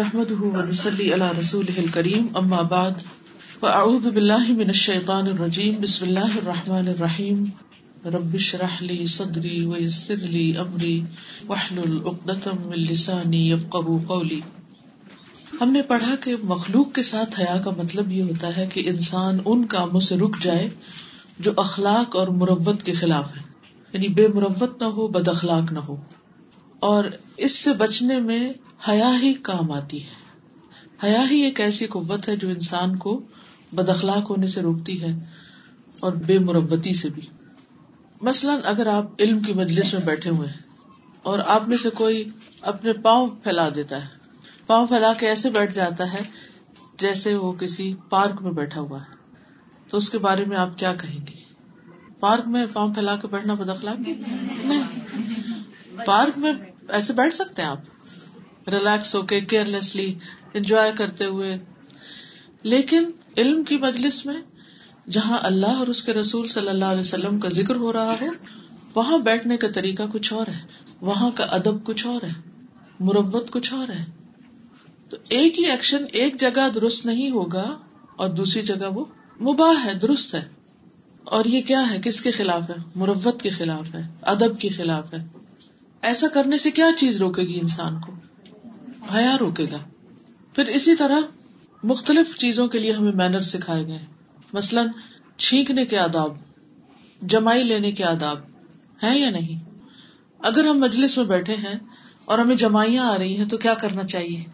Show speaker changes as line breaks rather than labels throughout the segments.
نحمد ونسلی علی رسول کریم اما بعد فاعوذ باللہ من الشیطان الرجیم بسم اللہ الرحمن الرحیم ربش رحلی صدری ویسر لی امری وحلل اقدتم من لسانی یفقہوا قولی ہم نے پڑھا کہ مخلوق کے ساتھ حیا کا مطلب یہ ہوتا ہے کہ انسان ان کاموں سے رک جائے جو اخلاق اور مربت کے خلاف ہے یعنی بے مربت نہ ہو، بد اخلاق نہ ہو۔ اور اس سے بچنے میں حیا ہی کام آتی ہے۔ حیا ہی ایک ایسی قوت ہے جو انسان کو بد اخلاق ہونے سے روکتی ہے اور بے مربتی سے بھی۔ مثلاً اگر آپ علم کی مجلس میں بیٹھے ہوئے ہیں اور آپ میں سے کوئی اپنے پاؤں پھیلا دیتا ہے۔ پاؤں پھیلا کے ایسے بیٹھ جاتا ہے جیسے وہ کسی پارک میں بیٹھا ہوا ہے۔ تو اس کے بارے میں آپ کیا کہیں گے؟ پارک میں پاؤں پھیلا کے بیٹھنا بد اخلاق نہیں۔ پارک میں ایسے بیٹھ سکتے ہیں آپ؟ ریلیکس ہو کے کیئر لیسلی انجوائے کرتے ہوئے. لیکن علم کی مجلس میں جہاں اللہ اور اس کے رسول صلی اللہ علیہ وسلم کا ذکر ہو رہا ہو، وہاں بیٹھنے کا طریقہ کچھ اور ہے۔ وہاں کا ادب کچھ اور ہے۔ مربت کچھ اور ہے۔ تو ایک ہی ایکشن ایک جگہ درست نہیں ہوگا اور دوسری جگہ وہ مباح ہے، درست ہے۔ اور یہ کیا ہے؟ کس کے خلاف ہے؟ مربت کے خلاف ہے، ادب کے خلاف ہے۔ ایسا کرنے سے کیا چیز روکے گی انسان کو؟ حیا روکے گا۔ پھر اسی طرح مختلف چیزوں کے لیے ہمیں مینر سکھائے گئے۔ مثلاً چھینکنے کے آداب، جمائی لینے کے آداب، ہیں یا نہیں؟ اگر ہم مجلس میں بیٹھے ہیں اور ہمیں جمائیاں آ رہی ہیں تو کیا کرنا چاہیے؟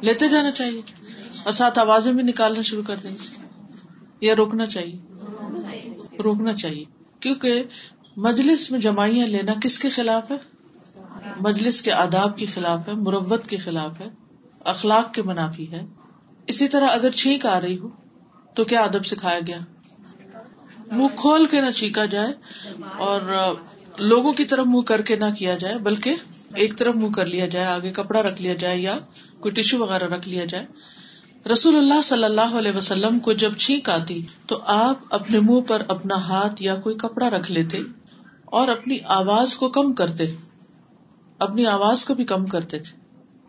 لیتے جانا چاہیے اور ساتھ آوازیں بھی نکالنا شروع کر دیں گے۔ یا روکنا چاہیے؟ روکنا چاہیے۔ کیونکہ مجلس میں جمائیاں لینا کس کے خلاف ہے؟ مجلس کے آداب کے خلاف ہے مربت کے خلاف ہے، اخلاق کے منافی ہے۔ اسی طرح اگر چھینک آ رہی ہو، تو کیا ادب سکھایا گیا؟ منہ کھول کے نہ چھینکا جائے اور لوگوں کی طرف منہ کر کے نہ کیا جائے، بلکہ ایک طرف منہ کر لیا جائے، آگے کپڑا رکھ لیا جائے یا کوئی ٹیشو وغیرہ رکھ لیا جائے۔ رسول اللہ صلی اللہ علیہ وسلم کو جب چھینک آتی، تو آپ اپنے منہ پر اپنا ہاتھ یا کوئی کپڑا رکھ لیتے اور اپنی آواز کو کم کرتے۔ اپنی آواز کو بھی کم کرتے تھے۔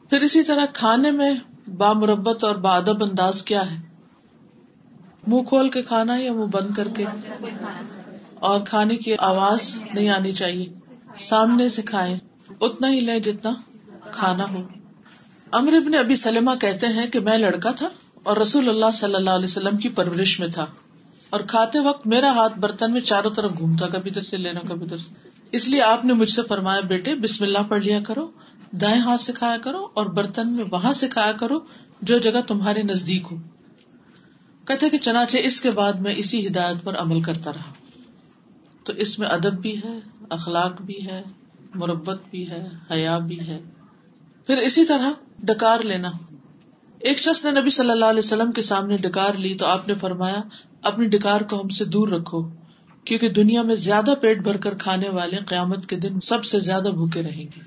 پھر اسی طرح کھانے میں بامربت اور بادب انداز کیا ہے؟ منہ کھول کے کھانا یا منہ بند کر کے؟ اور کھانے کی آواز نہیں آنی چاہیے۔ سامنے سے کھائے اتنا ہی لیں جتنا کھانا ہو۔ امر ابن ابھی سلمہ کہتے ہیں کہ میں لڑکا تھا اور رسول اللہ صلی اللہ علیہ وسلم کی پرورش میں تھا۔ اور کھاتے وقت میرا ہاتھ برتن میں چاروں طرف گھومتا، کبھی در سے لینا، کبھی در سے۔ اس لیے آپ نے مجھ سے فرمایا، بیٹے، بسم اللہ پڑھ لیا کرو، دائیں ہاتھ سے کھایا کرو اور برتن میں وہاں سے کھایا کرو جو جگہ تمہارے نزدیک ہو۔ کہتے کہ چنانچہ اس کے بعد میں اسی ہدایت پر عمل کرتا رہا۔ تو اس میں ادب بھی ہے، اخلاق بھی ہے، مربت بھی ہے، حیا بھی ہے۔ پھر اسی طرح ڈکار لینا۔ ایک شخص نے نبی صلی اللہ علیہ وسلم کے سامنے ڈکار لی تو آپ نے فرمایا، اپنی ڈکار کو ہم سے دور رکھو، کیونکہ دنیا میں زیادہ پیٹ بھر کر کھانے والے قیامت کے دن سب سے زیادہ بھوکے رہیں گے۔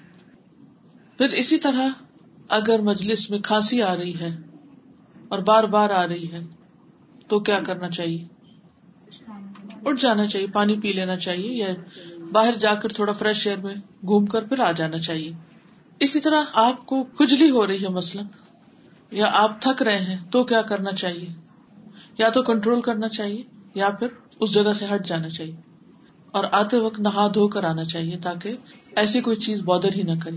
پھر اسی طرح اگر مجلس میں کھانسی آ رہی ہے اور بار بار آ رہی ہے، تو کیا کرنا چاہیے؟ اٹھ جانا چاہیے، پانی پی لینا چاہیے یا باہر جا کر تھوڑا فریش ایئر میں گھوم کر پھر آ جانا چاہیے۔ اسی طرح آپ کو کھجلی ہو رہی ہے مثلاً یا آپ تھک رہے ہیں تو کیا کرنا چاہیے؟ یا تو کنٹرول کرنا چاہیے، یا پھر اس جگہ سے ہٹ جانا چاہیے۔ اور آتے وقت نہا دھو کر آنا چاہیے تاکہ ایسی کوئی چیز بودر ہی نہ کرے۔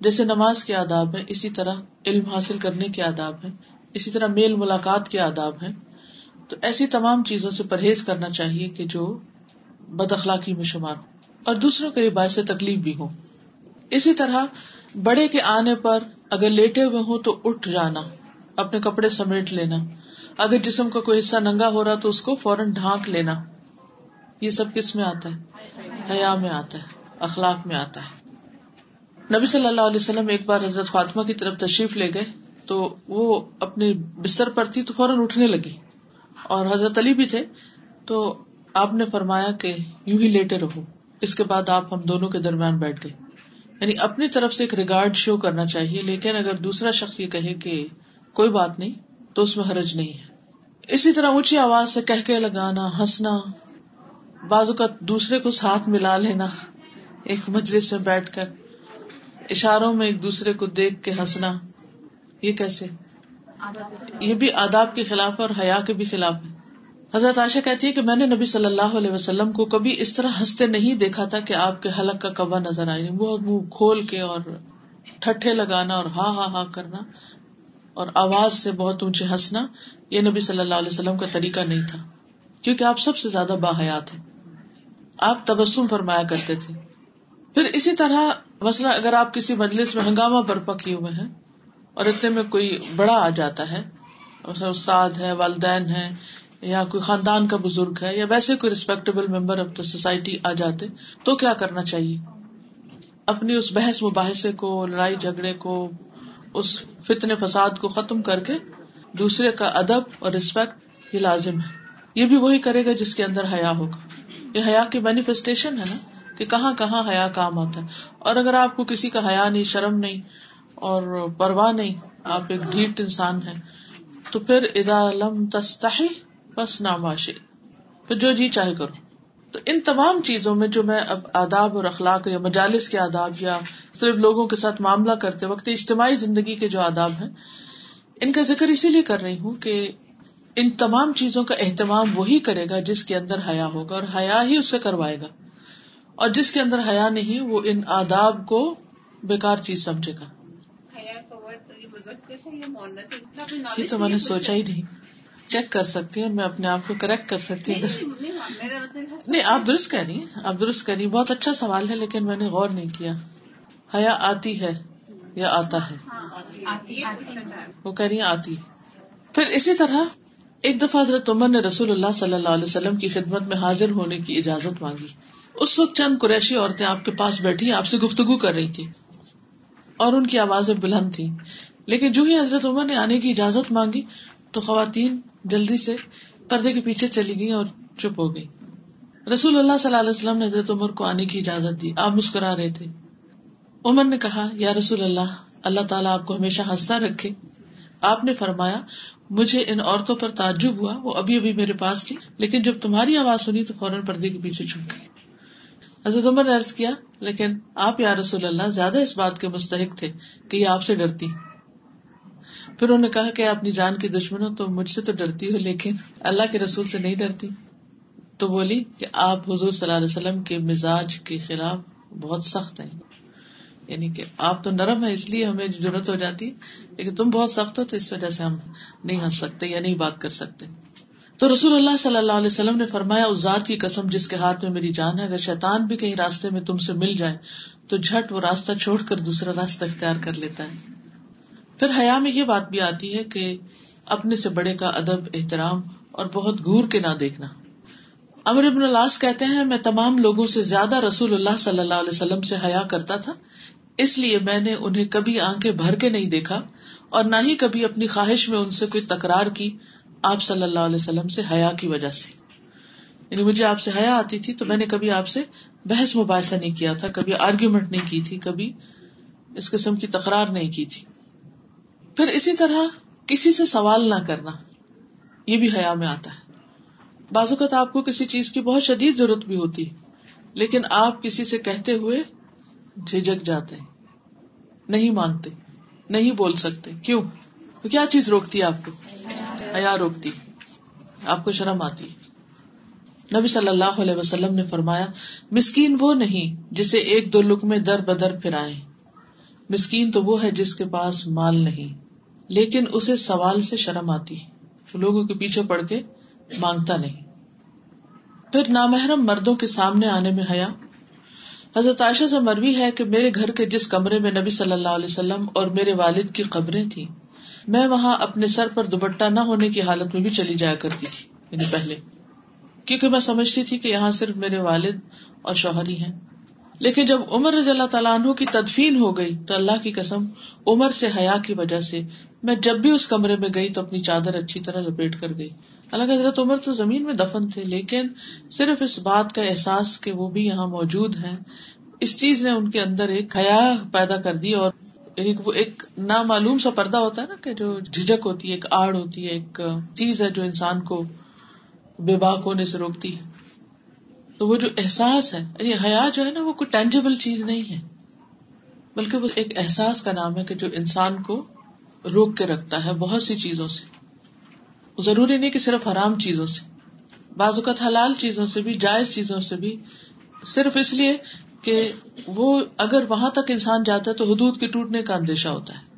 جیسے نماز کے آداب ہے اسی طرح علم حاصل کرنے کے آداب ہے اسی طرح میل ملاقات کے آداب ہے تو ایسی تمام چیزوں سے پرہیز کرنا چاہیے کہ جو بد اخلاقی میں شمار ہو اور دوسروں کے لیے باعث تکلیف بھی ہو اسی طرح بڑے کے آنے پر اگر لیٹے ہوئے ہوں تو اٹھ جانا، اپنے کپڑے سمیٹ لینا۔ اگر جسم کا کوئی حصہ ننگا ہو رہا تو اس کو فوراً ڈھانک لینا۔ یہ سب کس میں آتا ہے؟ حیا میں آتا ہے، اخلاق میں آتا ہے۔ نبی صلی اللہ علیہ وسلم ایک بار حضرت فاطمہ کی طرف تشریف لے گئے تو وہ اپنے بستر پر تھی تو فوراً اٹھنے لگی۔ اور حضرت علی بھی تھے۔ تو آپ نے فرمایا کہ یوں ہی لیٹے رہو، اس کے بعد آپ ہم دونوں کے درمیان بیٹھ گئے۔ یعنی اپنی طرف سے ایک ریگارڈ شو کرنا چاہیے، لیکن اگر دوسرا شخص یہ کہے کہ کوئی بات نہیں، تو اس میں حرج نہیں ہے۔ اسی طرح اونچی آواز سے کہہ کے لگانا، ہنسنا بازو کا دوسرے کو ساتھ ملا لینا، ایک مجلس میں بیٹھ کر، اشاروں میں ایک دوسرے کو دیکھ کے ہنسنا، یہ کیسے؟ یہ بھی آداب کے خلاف ہے اور حیا کے بھی خلاف ہے۔ حضرت عائشہ کہتی ہے کہ میں نے نبی صلی اللہ علیہ وسلم کو کبھی اس طرح ہنستے نہیں دیکھا تھا کہ آپ کے حلق کا کبا نظر آئے یعنی بہت منہ کھول کے اور ٹھٹے لگانا اور ہا ہا ہا کرنا اور آواز سے بہت اونچے ہنسنا، یہ نبی صلی اللہ علیہ وسلم کا طریقہ نہیں تھا، کیونکہ آپ سب سے زیادہ باحیات ہیں۔ آپ تبسم فرمایا کرتے تھے۔ پھر اسی طرح مثلاً اگر آپ کسی مجلس میں ہنگامہ برپا کیے ہوئے ہیں اور اتنے میں کوئی بڑا آ جاتا ہے استاد ہے، والدین ہے یا کوئی خاندان کا بزرگ ہے یا ویسے کوئی respectable member of the society آ جاتے، تو کیا کرنا چاہیے؟ اپنی اس بحث مباحثے کو، لڑائی جھگڑے کو، اس فتنے فساد کو ختم کر کے دوسرے کا ادب اور ریسپیکٹ یہ لازم ہے۔ یہ بھی وہی کرے گا جس کے اندر حیا ہوگا۔ یہ حیا کی مینیفیسٹیشن ہے نا کہ کہاں کہاں حیا کام آتا ہے۔ اور اگر آپ کو کسی کا حیا نہیں، شرم نہیں اور پرواہ نہیں، آپ ایک ڈھیٹ انسان ہے تو پھر ادا لم تستحی بس ناماشی پھر جو جی چاہے کرو۔ تو ان تمام چیزوں میں جو میں اب آداب اور اخلاق یا مجالس کے آداب یا صرف لوگوں کے ساتھ معاملہ کرتے وقت اجتماعی زندگی کے جو آداب ہیں ان کا ذکر اسی لیے کر رہی ہوں کہ ان تمام چیزوں کا اہتمام وہی کرے گا جس کے اندر حیا ہوگا اور حیا ہی اس سے کروائے گا۔ اور جس کے اندر حیا نہیں وہ ان آداب کو بیکار چیز سمجھے گا۔ یہ تو میں نے سوچا ہی نہیں۔ چیک کر سکتی ہوں میں اپنے آپ کو کریکٹ کر سکتی ہوں۔ نہیں آپ درست کہہ رہی ہیں آپ درست کہہ رہی بہت اچھا سوال ہے لیکن میں نے غور نہیں کیا۔ حیا آتی ہے یا آتا ہے؟ وہ کہہ رہی آتی۔ پھر اسی طرح ایک دفعہ حضرت عمر نے رسول اللہ صلی اللہ علیہ وسلم کی خدمت میں حاضر ہونے کی اجازت مانگی۔ اس وقت چند قریشی عورتیں آپ کے پاس بیٹھی آپ سے گفتگو کر رہی تھی اور ان کی آوازیں بلند تھی لیکن جو ہی حضرت عمر نے آنے کی اجازت مانگی تو خواتین جلدی سے پردے کے پیچھے چلی گئی اور چپ ہو گئی۔ رسول اللہ صلی اللہ علیہ وسلم نے حضرت عمر کو آنے کی اجازت دی۔ آپ مسکرا رہے تھے۔ عمر نے کہا، یا رسول اللہ اللہ تعالیٰ آپ کو ہمیشہ ہنستا رکھے۔ آپ نے فرمایا، مجھے ان عورتوں پر تعجب ہوا، وہ ابھی ابھی میرے پاس تھی لیکن جب تمہاری آواز سنی تو فوراً پردے کے پیچھے چھپ گئی حضرت عمر نے عرض کیا، لیکن آپ یا رسول اللہ زیادہ اس بات کے مستحق تھے کہ یہ آپ سے ڈرتی۔ پھر انہوں نے کہا کہ اپنی جان کی دشمن ہو تو مجھ سے تو ڈرتی ہو، لیکن اللہ کے رسول سے نہیں ڈرتی۔ تو بولی کہ آپ حضور صلی اللہ علیہ وسلم کے مزاج کے خلاف بہت سخت ہیں۔ یعنی کہ آپ تو نرم ہے اس لیے ہمیں ضرورت ہو جاتی۔ لیکن تم بہت سخت ہو، تو اس وجہ سے ہم نہیں ہنس سکتے یا نہیں بات کر سکتے۔ تو رسول اللہ صلی اللہ علیہ وسلم نے فرمایا، اس ذات کی قسم جس کے ہاتھ میں میری جان ہے، اگر شیطان بھی کہیں راستے میں تم سے مل جائے، تو جھٹ وہ راستہ چھوڑ کر دوسرا راستہ اختیار کر لیتا ہے۔ پھر حیا میں یہ بات بھی آتی ہے کہ اپنے سے بڑے کا ادب، احترام اور بہت گور کے نہ دیکھنا۔ امر ابن اللہ کہتے ہیں، میں تمام لوگوں سے زیادہ رسول اللہ صلی اللہ علیہ وسلم سے حیا کرتا تھا، اس لیے میں نے انہیں کبھی آنکھیں بھر کے نہیں دیکھا اور نہ ہی کبھی اپنی خواہش میں ان سے کوئی تکرار کی آپ صلی اللہ علیہ وسلم سے حیا کی وجہ سے۔ یعنی مجھے آپ سے حیا آتی تھی تو میں نے کبھی آپ سے بحث مباحثہ نہیں کیا تھا، کبھی آرگیومنٹ نہیں کی تھی، کبھی اس قسم کی تکرار نہیں کی تھی۔ پھر اسی طرح کسی سے سوال نہ کرنا، یہ بھی حیا میں آتا ہے۔ بعض اوقات آپ کو کسی چیز کی بہت شدید ضرورت بھی ہوتی، لیکن آپ کسی سے کہتے ہوئے جھجک جاتے ہیں نہیں مانگتے نہیں بول سکتے۔ کیوں؟ کیا چیز روکتی آپ کو؟ حیا روکتی، آپ کو شرم آتی۔ نبی صلی اللہ علیہ وسلم نے فرمایا، مسکین وہ نہیں جسے ایک دو لک میں در بدر پھرائے مسکین تو وہ ہے جس کے پاس مال نہیں۔ لیکن اسے سوال سے شرم آتی لوگوں کے پیچھے پڑ کے مانگتا نہیں۔ پھر نامحرم مردوں کے سامنے آنے میں حیا۔ حضرت عائشہ سے مروی ہے کہ میرے گھر کے جس کمرے میں نبی صلی اللہ علیہ وسلم اور میرے والد کی قبریں تھی میں وہاں اپنے سر پر دوپٹہ نہ ہونے کی حالت میں بھی چلی جایا کرتی تھی یعنی پہلے۔ کیونکہ میں سمجھتی تھی کہ یہاں صرف میرے والد اور شوہری ہیں۔ لیکن جب عمر رضی اللہ تعالیٰ عنہ کی تدفین ہو گئی تو اللہ کی قسم، عمر سے حیا کی وجہ سے میں جب بھی اس کمرے میں گئی تو اپنی چادر اچھی طرح لپیٹ کر گئی اللہ حضرت عمر تو زمین میں دفن تھے، لیکن صرف اس بات کا احساس کہ وہ بھی یہاں موجود ہے اس چیز نے ان کے اندر ایک حیا پیدا کر دی اور یعنی وہ ایک نامعلوم سا پردہ ہوتا ہے نا کہ جو جھجک ہوتی ہے، ایک آڑ ہوتی ہے، ایک چیز ہے جو انسان کو بے باک ہونے سے روکتی ہے۔ تو وہ جو احساس ہے یعنی حیا جو ہے نا، وہ کوئی ٹینجیبل چیز نہیں ہے، بلکہ وہ ایک احساس کا نام ہے کہ جو انسان کو روک کے رکھتا ہے بہت سی چیزوں سے۔ ضروری نہیں کہ صرف حرام چیزوں سے۔ بعض اوقات حلال چیزوں سے بھی، جائز چیزوں سے بھی۔ صرف اس لیے کہ وہ اگر وہاں تک انسان جاتا ہے تو حدود کے ٹوٹنے کا اندیشہ ہوتا ہے۔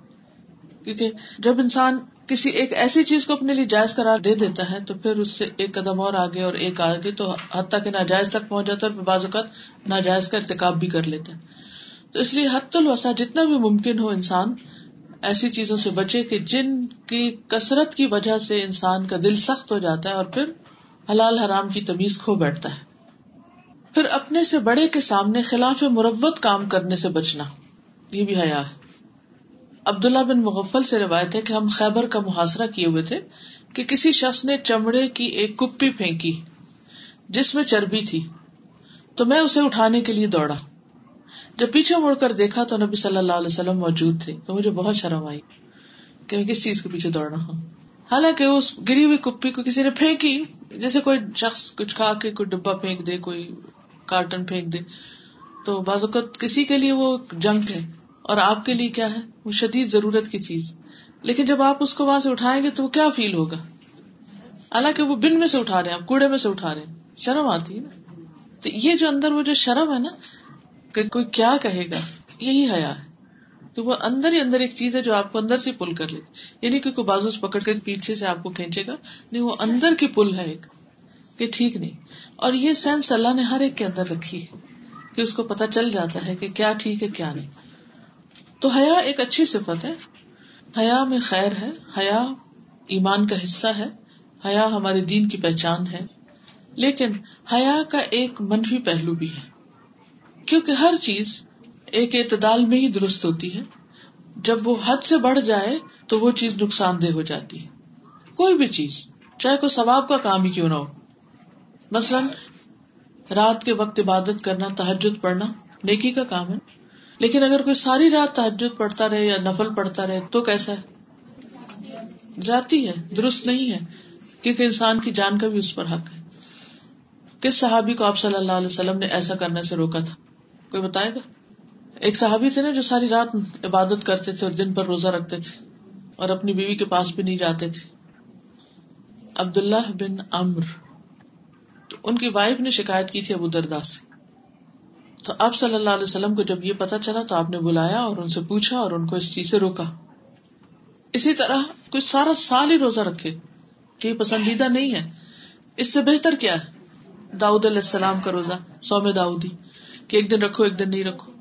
کیونکہ جب انسان کسی ایک ایسی چیز کو اپنے لیے جائز قرار دے دیتا ہے تو پھر اس سے ایک قدم اور آگے اور ایک آگے تو حتیٰ کہ ناجائز تک پہنچ جاتا ہے اور بعض اوقات ناجائز کا ارتقاب بھی کر لیتا ہے۔ تو اس لیے حت الوسا جتنا بھی ممکن ہو انسان ایسی چیزوں سے بچے کہ جن کی کثرت کی وجہ سے انسان کا دل سخت ہو جاتا ہے اور پھر حلال حرام کی تمیز کھو بیٹھتا ہے۔ پھر اپنے سے بڑے کے سامنے خلاف مربت کام کرنے سے بچنا، یہ بھی حیا ہے۔ عبداللہ بن مغفل سے روایت ہے کہ ہم خیبر کا محاصرہ کیے ہوئے تھے کہ کسی شخص نے چمڑے کی ایک کپی پھینکی، جس میں چربی تھی، تو میں اسے اٹھانے کے لیے دوڑا۔ جب پیچھے مڑ کر دیکھا تو نبی صلی اللہ علیہ وسلم موجود تھے، تو مجھے بہت شرم آئی کہ میں کس چیز کے پیچھے دوڑ رہا ہوں۔ حالانکہ اس گری ہوئی کپی کو کسی نے پھینکی، جیسے کوئی شخص کچھ کھا کے، کوئی ڈبا پھینک دے، کوئی کارٹن پھینک دے، تو بعض اوقات کسی کے لیے وہ جنگ ہے۔ اور آپ کے لیے کیا ہے؟ وہ شدید ضرورت کی چیز۔ لیکن جب آپ اس کو وہاں سے اٹھائیں گے تو کیا فیل ہوگا؟ حالانکہ وہ بن میں سے اٹھا رہے ہیں کوڑے میں سے اٹھا رہے ہیں۔ شرم آتی ہے نا؟ تو یہ جو اندر وہ جو شرم ہے نا کہ کوئی کیا کہے گا؟ یہی حیا ہے۔ کہ وہ اندر ہی اندر ایک چیز ہے جو آپ کو اندر سے پل کر لیتی یعنی کہ کوئی بازو پکڑ کر پیچھے سے آپ کو کھینچے گا۔ نہیں، وہ اندر کی پل ہے ایک کہ ٹھیک نہیں۔ اور یہ سینس اللہ نے ہر ایک کے اندر رکھی ہے کہ اس کو پتا چل جاتا ہے کہ کیا ٹھیک ہے، کیا نہیں۔ تو حیا ایک اچھی صفت ہے۔ حیا میں خیر ہے۔ حیا ایمان کا حصہ ہے۔ حیا ہمارے دین کی پہچان ہے۔ لیکن حیا کا ایک منفی پہلو بھی ہے۔ کیونکہ ہر چیز ایک اعتدال میں ہی درست ہوتی ہے۔ جب وہ حد سے بڑھ جائے تو وہ چیز نقصان دہ ہو جاتی ہے۔ کوئی بھی چیز، چاہے کوئی ثواب کا کام ہی کیوں نہ ہو۔ مثلاً، رات کے وقت عبادت کرنا تحجد پڑھنا نیکی کا کام ہے۔ لیکن اگر کوئی ساری رات تحجد پڑھتا رہے یا نفل پڑھتا رہے تو کیسا ہے؟ جاتی ہے، درست نہیں ہے، کیونکہ انسان کی جان کا بھی اس پر حق ہے۔ کس صحابی کو آپ صلی اللہ علیہ وسلم نے ایسا کرنے سے روکا تھا؟ کوئی بتائے گا؟ ایک صحابی تھے نا جو ساری رات عبادت کرتے تھے اور دن پر روزہ رکھتے تھے اور اپنی بیوی کے پاس بھی نہیں جاتے تھے۔ عبد اللہ بن امر تو ان کی وائف نے شکایت کی تھی ابو دردا سے۔ تو اب صلی اللہ علیہ وسلم کو جب یہ پتا چلا تو آپ نے بلایا اور ان سے پوچھا اور ان کو اس چیز سے روکا۔ اسی طرح کوئی سارا سال ہی روزہ رکھے یہ پسندیدہ نہیں ہے۔ اس سے بہتر کیا ہے؟ داؤد علیہ السلام کا روزہ سوم داؤدی۔ کہ ایک دن رکھو، ایک دن نہیں رکھو،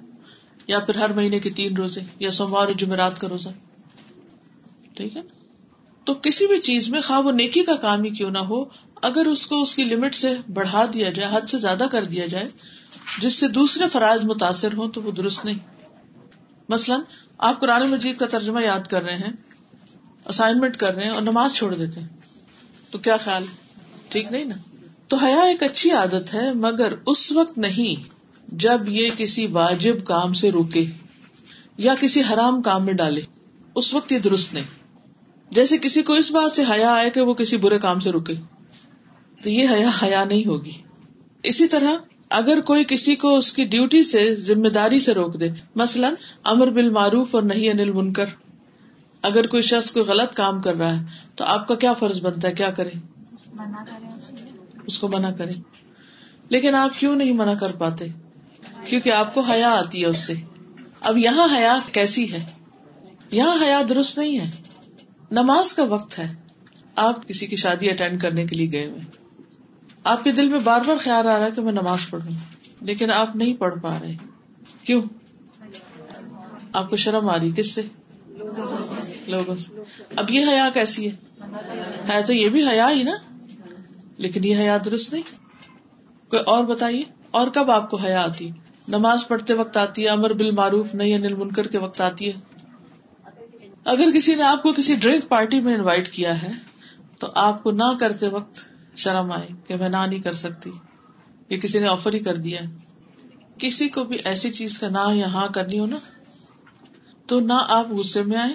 یا پھر ہر مہینے کے تین روزے، یا سوموار اور جمعرات کا روزہ۔ ٹھیک ہے تو کسی بھی چیز میں خواہ وہ نیکی کا کام ہی کیوں نہ ہو، اگر اس کو اس کی لمٹ سے بڑھا دیا جائے، حد سے زیادہ کر دیا جائے، جس سے دوسرے فرائض متاثر ہوں، تو وہ درست نہیں۔ مثلاً، آپ قرآن مجید کا ترجمہ یاد کر رہے ہیں اسائنمنٹ کر رہے ہیں اور نماز چھوڑ دیتے ہیں۔ تو کیا خیال؟ ٹھیک نہیں نا؟ تو حیا ایک اچھی عادت ہے، مگر اس وقت نہیں۔ جب یہ کسی واجب کام سے روکے یا کسی حرام کام میں ڈالے اس وقت یہ درست نہیں۔ جیسے کسی کو اس بات سے حیا آئے کہ وہ کسی برے کام سے رکے تو یہ حیا حیا نہیں ہوگی۔ اسی طرح اگر کوئی کسی کو اس کی ڈیوٹی سے ذمہ داری سے روک دے مثلاً امر بال معروف اور نہیں انل منکر اگر کوئی شخص کوئی غلط کام کر رہا ہے تو آپ کا کیا فرض بنتا ہے؟ کیا کرے اس کو منع کرے لیکن آپ کیوں نہیں منع کر پاتے؟ کیونکہ آپ کو حیا آتی ہے اس سے۔ اب یہاں حیا کیسی ہے؟ یہاں حیا درست نہیں ہے۔ نماز کا وقت ہے۔ آپ کسی کی شادی اٹینڈ کرنے کے لیے گئے ہوئے آپ کے دل میں بار بار خیال آ رہا ہے کہ میں نماز پڑھوں لیکن آپ نہیں پڑھ پا رہے۔ کیوں؟ آپ کو شرم آ رہی کس سے؟ لوگوں سے۔ اب یہ حیا کیسی ہے؟ تو یہ بھی حیا ہی نا۔ لیکن یہ حیا درست نہیں۔ کوئی اور بتائیے۔ اور کب آپ کو حیا آتی نماز پڑھتے وقت آتی ہے، امر بال معروف نہیں انل منکر کے وقت آتی ہے۔ اگر کسی نے آپ کو کسی ڈرنک پارٹی میں انوائٹ کیا ہے، تو آپ کو نہ کرتے وقت شرم آئے کہ میں نہ نہیں کر سکتی، یا کسی نے آفر ہی کر دیا۔ کسی کو بھی ایسی چیز کا نہ یہاں کرنی ہو نا، تو نہ آپ غصے میں آئے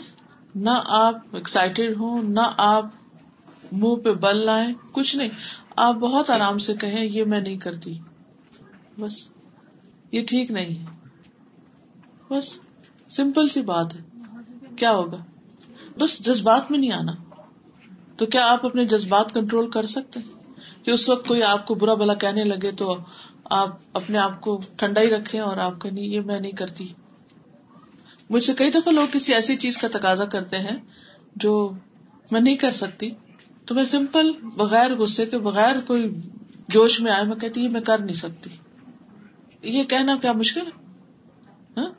نہ آپ ایکسائٹیڈ ہوں، نہ آپ منہ پہ بل لائیں، کچھ نہیں۔ آپ بہت آرام سے کہیں، یہ میں نہیں کرتی۔ بس۔ یہ ٹھیک نہیں ہے۔ بس سمپل سی بات ہے۔ کیا ہوگا؟ بس جذبات میں نہیں آنا۔ تو کیا آپ اپنے جذبات کنٹرول کر سکتے کہ اس وقت کوئی آپ کو برا بلا کہنے لگے تو آپ اپنے آپ کو ٹھنڈا ہی رکھے اور آپ کہ نہیں، یہ میں نہیں کرتی۔ مجھ سے کئی دفعہ لوگ کسی ایسی چیز کا تقاضا کرتے ہیں جو میں نہیں کر سکتی۔ تو میں سمپل بغیر غصے کے، بغیر کوئی جوش میں آئے، میں کہتی یہ میں کر نہیں سکتی۔ یہ کہنا کیا مشکل ہے؟ ہاں؟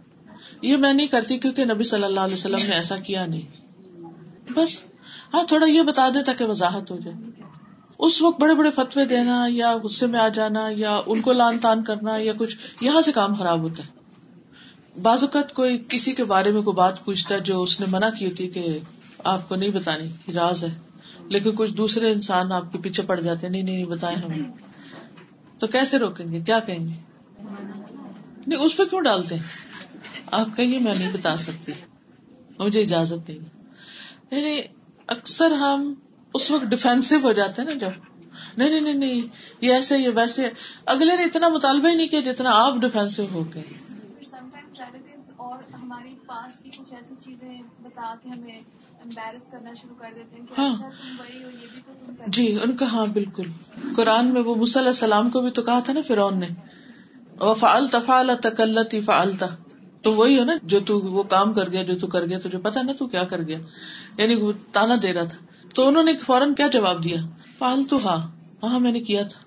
یہ میں نہیں کرتی کیونکہ نبی صلی اللہ علیہ وسلم نے ایسا کیا نہیں۔ بس۔ ہاں تھوڑا یہ بتا دے تاکہ وضاحت ہو جائے۔ اس وقت بڑے بڑے فتوے دینا یا غصے میں آ جانا یا ان کو لان تان کرنا یا کچھ، یہاں سے کام خراب ہوتا ہے۔ بعض اوقات کوئی کسی کے بارے میں کوئی بات پوچھتا ہے جو اس نے منع کی تھی کہ آپ کو نہیں بتانی راز ہے۔ لیکن کچھ دوسرے انسان آپ کے پیچھے پڑ جاتے نہیں نہیں بتائے ہمیں۔ تو کیسے روکیں گے؟ کیا کہیں گے؟ نہیں اس پہ کیوں ڈالتے؟ آپ کہیں میں نہیں بتا سکتی۔ مجھے اجازت نہیں۔ یعنی اکثر ہم اس وقت ڈیفینسو ہو جاتے ہیں نا جب۔ نہیں نہیں نہیں نہیں یہ ایسے یہ ویسے اگلے نے اتنا مطالبہ ہی نہیں کیا جتنا آپ ڈیفینسو ہو گئے۔ اور ہماری پاس کی کچھ ایسی چیزیں بتا کے ہمیں کرنا شروع کر دیتے ہیں ہاں۔ اچھا جی ان کا ہاں بالکل۔ قرآن میں وہ علیہ السلام کو بھی تو کہا تھا نا فرعون نے۔ وہ فعال تفال تکلتی فعالتا تو وہی ہے نا جو تو وہ کام کر گیا، جو تو کر گیا، تجھے پتا نا تو کیا کر گیا۔ یعنی وہ تانا دے رہا تھا۔ تو انہوں نے فوراً کیا جواب دیا؟ فالتو ہاں ہاں میں نے کیا تھا۔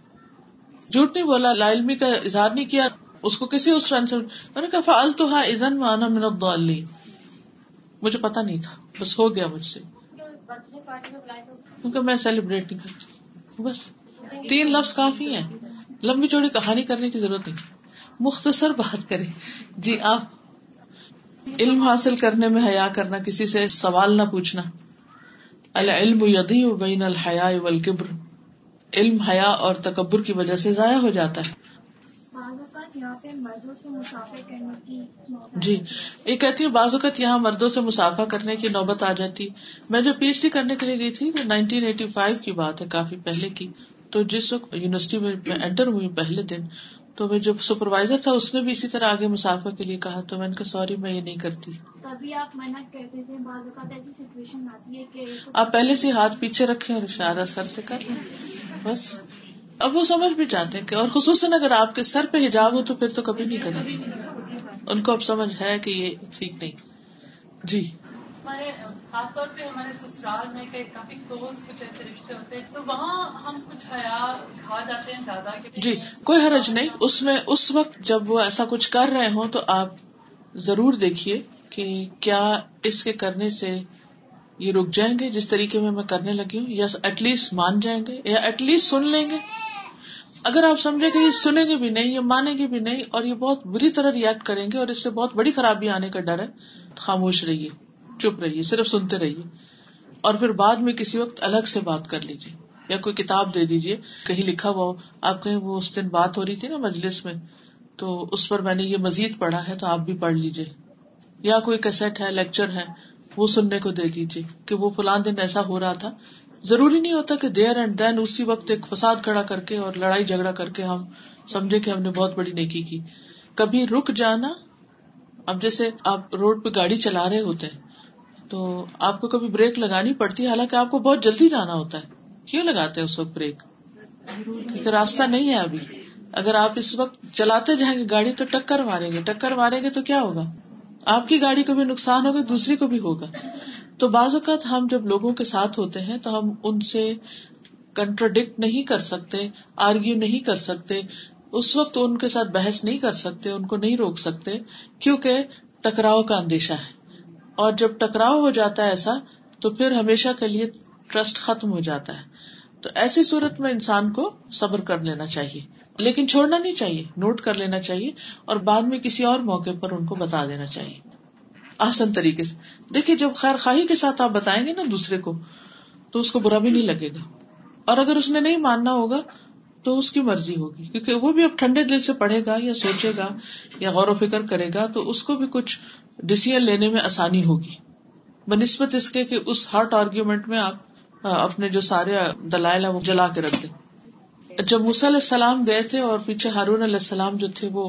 جھوٹ نہیں بولا، لا علمی کا اظہار نہیں کیا، اس کو کسی اس فرینڈ سے میں نے کہا فالتو ہاں ازن مانا من الضالین۔ مجھے پتا نہیں تھا، بس ہو گیا مجھ سے۔ کیونکہ میں سیلیبریٹ نہیں کرتی۔ بس۔ تین لفظ کافی ہیں۔ لمبی چوڑی کہانی کرنے کی ضرورت نہیں۔ مختصر بات کریں۔ جی آپ علم حاصل کرنے میں حیا کرنا کسی سے سوال نہ پوچھنا۔ العلم یدی بین الحیا والکبر۔ علم حیا اور تکبر کی وجہ سے ضائع ہو جاتا ہے۔ جی یہ کہتی ہے بعض اوقات یہاں مردوں سے مسافہ کرنے کی نوبت آ جاتی۔ میں جو پی ایچ ڈی کرنے کے لیے گئی تھی نائنٹین ایٹی فائیو کی بات ہے کافی پہلے کی۔ تو جس وقت یونیورسٹی میں انٹر ہوئی پہلے دن تو میں جو سپروائزر تھا اس نے بھی اسی طرح آگے مسافر کے لیے کہا تو میں نے کہا سوری میں یہ نہیں کرتی۔ آپ پہلے سے ہاتھ پیچھے رکھے اور اشارہ سر سے کر لیں۔ بس۔ اب وہ سمجھ بھی جاتے ہیں اور خصوصاً اگر آپ کے سر پہ حجاب ہو تو پھر تو کبھی نہیں کریں۔ ان کو اب سمجھ ہے کہ یہ ٹھیک نہیں۔ جی۔ خاص طور پہ ہمارے سسرال میں کافی کلوز کچھ ایسے رشتے ہوتے ہیں، تو وہاں ہم کچھ حیا کھا جاتے ہیں، زیادہ جی کوئی حرج نہیں۔ اس میں، اس وقت جب وہ ایسا کچھ کر رہے ہوں تو آپ ضرور دیکھیے کہ کیا اس کے کرنے سے یہ رک جائیں گے، جس طریقے میں میں کرنے لگی ہوں، یا ایٹ لیسٹ مان جائیں گے، یا ایٹ لیسٹ سن لیں گے۔ اگر آپ سمجھے کہ یہ سنیں گے بھی نہیں یا مانیں گے بھی نہیں، اور یہ بہت بری طرح ریئیکٹ کریں گے اور اس سے بہت بڑی خرابی آنے کا ڈر ہے خاموش رہیے۔ چپ رہیے، صرف سنتے رہیے۔ اور پھر بعد میں کسی وقت الگ سے بات کر لیجیے یا کوئی کتاب دے دیجیے کہیں لکھا ہوا ہو۔ آپ کہیں وہ اس دن بات ہو رہی تھی نا مجلس میں، تو اس پر میں نے یہ مزید پڑھا ہے تو آپ بھی پڑھ لیجیے یا کوئی کیسٹ ہے، لیکچر ہے، وہ سننے کو دے دیجیے کہ وہ فلان دن ایسا ہو رہا تھا۔ ضروری نہیں ہوتا کہ دیر اینڈ دین اسی وقت ایک فساد کھڑا کر کے اور لڑائی جھگڑا کر کے ہم سمجھے کہ ہم نے بہت بڑی نیکی کی۔ کبھی رک جانا، اب جیسے آپ روڈ پہ گاڑی چلا رہے ہوتے ہیں تو آپ کو کبھی بریک لگانی پڑتی ہے؟ حالانکہ آپ کو بہت جلدی جانا ہوتا ہے۔ کیوں لگاتے ہیں اس وقت بریک؟ کیونکہ راستہ نہیں ہے ابھی۔ اگر آپ اس وقت چلاتے جائیں گے گاڑی تو ٹکر ماریں گے۔ ٹکر ماریں گے تو کیا ہوگا؟ آپ کی گاڑی کو بھی نقصان ہوگا، دوسری کو بھی ہوگا۔ تو بعض اوقات ہم جب لوگوں کے ساتھ ہوتے ہیں تو ہم ان سے کنٹروڈکٹ نہیں کر سکتے، آرگیو نہیں کر سکتے۔ اس وقت ان کے ساتھ بحث نہیں کر سکتے، ان کو نہیں روک سکتے، کیونکہ ٹکراؤ کا اندیشہ ہے۔ اور جب ٹکراؤ ہو جاتا ہے ایسا، تو پھر ہمیشہ کے لیے ٹرسٹ ختم ہو جاتا ہے۔ تو ایسی صورت میں انسان کو صبر کر لینا چاہیے۔ لیکن چھوڑنا نہیں چاہیے، نوٹ کر لینا چاہیے اور بعد میں کسی اور موقع پر ان کو بتا دینا چاہیے۔ آسن طریقے سے۔ دیکھیے، جب خیر خواہی کے ساتھ آپ بتائیں گے نا دوسرے کو، تو اس کو برا بھی نہیں لگے گا۔ اور اگر اس نے نہیں ماننا ہوگا، تو اس کی مرضی ہوگی۔ کیونکہ وہ بھی اب ٹھنڈے دل سے پڑھے گا یا سوچے گا یا غور و فکر کرے گا، تو اس کو بھی کچھ ڈسیزن لینے میں آسانی ہوگی۔ بہ نسبت اس کے کہ اس ہارٹ آرگیومنٹ میں آپ، اپنے جو سارے دلائل ہیں وہ جلا کے رکھ دیں۔ جب موسی علیہ السلام گئے تھے اور پیچھے ہارون علیہ السلام جو تھے وہ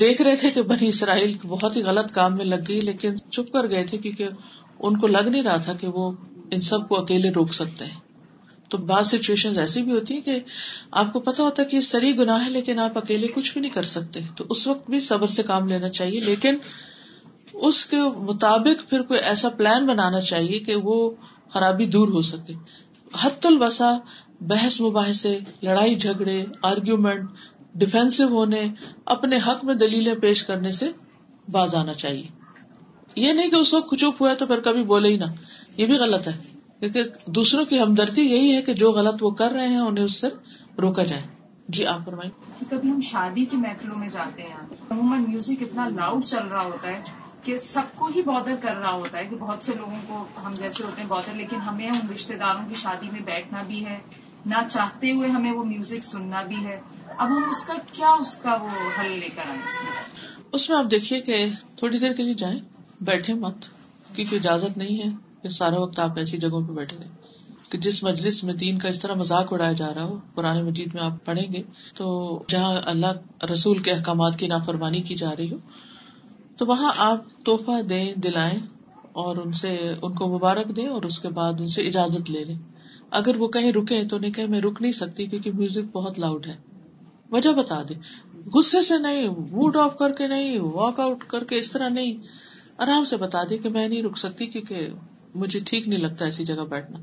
دیکھ رہے تھے کہ بنی اسرائیل بہت ہی غلط کام میں لگ گئی، لیکن چپ کر گئے تھے کیونکہ ان کو لگ نہیں رہا تھا کہ وہ ان سب کو اکیلے روک سکتے ہیں۔ تو بعض سچویشن ایسی بھی ہوتی ہیں کہ آپ کو پتا ہوتا ہے کہ یہ سری گناہ ہے، لیکن آپ اکیلے کچھ بھی نہیں کر سکتے۔ تو اس وقت بھی صبر سے کام لینا چاہیے، لیکن اس کے مطابق پھر کوئی ایسا پلان بنانا چاہیے کہ وہ خرابی دور ہو سکے۔ حت البسا بحث مباحثے، لڑائی جھگڑے آرگیومنٹ ڈیفینسو ہونے، اپنے حق میں دلیلیں پیش کرنے سے باز آنا چاہیے۔ یہ نہیں کہ اس وقت چپ ہوا تو پھر کبھی بولے ہی نہ۔ یہ بھی غلط ہے۔ کیونکہ دوسروں کی ہمدردی یہی ہے کہ جو غلط وہ کر رہے ہیں، انہیں اس سے روکا جائے۔ جی آپ فرمائیں۔
کبھی ہم شادی کی محفلوں میں جاتے ہیں۔ عموماً میوزک اتنا لاؤڈ چل رہا ہوتا ہے۔ کہ سب کو ہی بادر کر رہا ہوتا ہے کہ بہت سے لوگوں کو ہم جیسے ہوتے ہیں بادر لیکن ہمیں ان رشتے داروں کی شادی میں بیٹھنا بھی ہے، نہ چاہتے ہوئے ہمیں وہ میوزک سننا بھی ہے۔ اب ہم اس کا، کیا اس کا وہ حل لے کر آئے اس میں؟
اس میں آپ دیکھیے کہ تھوڑی دیر کے لیے جائیں، بیٹھے مت، کیونکہ اجازت نہیں ہے۔ کہ سارا وقت آپ ایسی جگہوں پہ بیٹھے رہے کہ جس مجلس میں دین کا اس طرح مذاق اڑایا جا رہا ہو پرانے مجید میں آپ پڑھیں گے، تو جہاں اللہ رسول کے احکامات کی نافرمانی کی جا رہی ہو تو وہاں آپ تحفہ دیں، دلائیں اور ان سے، ان کو مبارک دیں اور اس کے بعد ان سے اجازت لے لیں۔ اگر وہ کہیں رکے تو نہیں کہ میں رک نہیں سکتی کیونکہ میوزک بہت لاؤڈ ہے۔ وجہ بتا دے غصے سے نہیں موڈ آف کر کے نہیں واک آؤٹ کر کے اس طرح نہیں۔ آرام سے بتا دے کہ میں نہیں رک سکتی کیونکہ مجھے ٹھیک نہیں لگتا ایسی جگہ بیٹھنا۔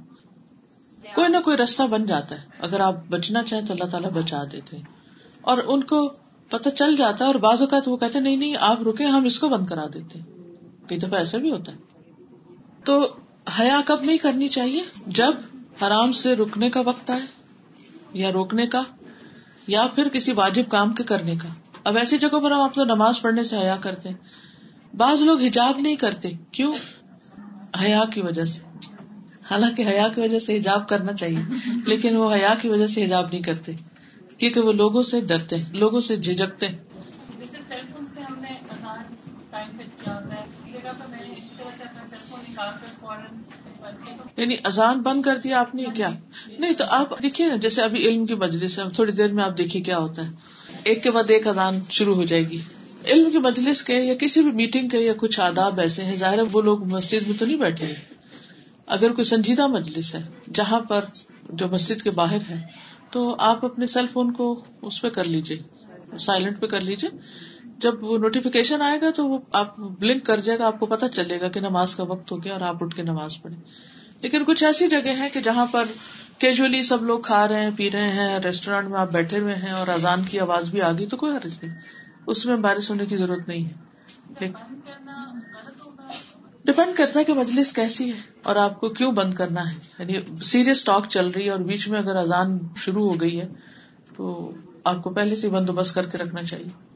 کوئی نہ کوئی راستہ بن جاتا ہے۔ اگر آپ بچنا چاہیں تو اللہ تعالیٰ بچا دیتے اور ان کو پتہ چل جاتا ہے اور بعض اوقات وہ کہتے نہیں نہیں، آپ رکے ہم اس کو بند کرا دیتے کئی دفعہ ایسا بھی ہوتا ہے۔ تو حیا کب نہیں کرنی چاہیے؟ جب حرام سے رکنے کا وقت آئے یا روکنے کا، یا پھر کسی واجب کام کے کرنے کا۔ اب ایسی جگہ پر ہم اپنا نماز پڑھنے سے حیا کرتے ہیں۔ بعض لوگ حجاب نہیں کرتے۔ کیوں؟ حیا کی وجہ سے۔ حالانکہ حیا کی وجہ سے حجاب کرنا چاہیے، لیکن وہ حیا کی وجہ سے حجاب نہیں کرتے۔ کیونکہ وہ لوگوں سے ڈرتے ہیں لوگوں سے جھجکتے ہیں۔ یعنی اذان بند کر دیا آپ نے کیا؟ نہیں تو آپ دیکھیے نا جیسے ابھی علم کی مجلس ہے تھوڑی دیر میں آپ دیکھیے کیا ہوتا ہے۔ ایک کے بعد ایک اذان شروع ہو جائے گی۔ علم کی مجلس کے یا کسی بھی میٹنگ کے یا کچھ آداب ایسے ہیں ظاہر وہ لوگ مسجد میں تو نہیں بیٹھے۔ اگر کوئی سنجیدہ مجلس ہے جہاں پر جو مسجد کے باہر ہے تو آپ اپنے سیل فون کو اس پہ کر لیجیے سائلنٹ پہ کر لیجیے جب وہ نوٹیفکیشن آئے گا تو وہ آپ بلنک کر جائے گا، آپ کو پتا چلے گا کہ نماز کا وقت ہو گیا اور آپ اٹھ کے نماز پڑھے لیکن کچھ ایسی جگہ ہے کہ جہاں پر کیجولی سب لوگ کھا رہے ہیں، پی رہے ہیں ریسٹورینٹ میں آپ بیٹھے ہوئے ہیں اور اذان کی آواز بھی آ گئی تو کوئی حرض نہیں۔ اس میں بارش ہونے کی ضرورت نہیں ہے۔ ڈپینڈ کرتا ہے کہ مجلس کیسی ہے اور آپ کو کیوں بند کرنا ہے۔ یعنی سیریس ٹاک چل رہی ہے اور بیچ میں اگر اذان شروع ہو گئی ہے تو آپ کو پہلے سے بندوبست کر کے رکھنا چاہیے۔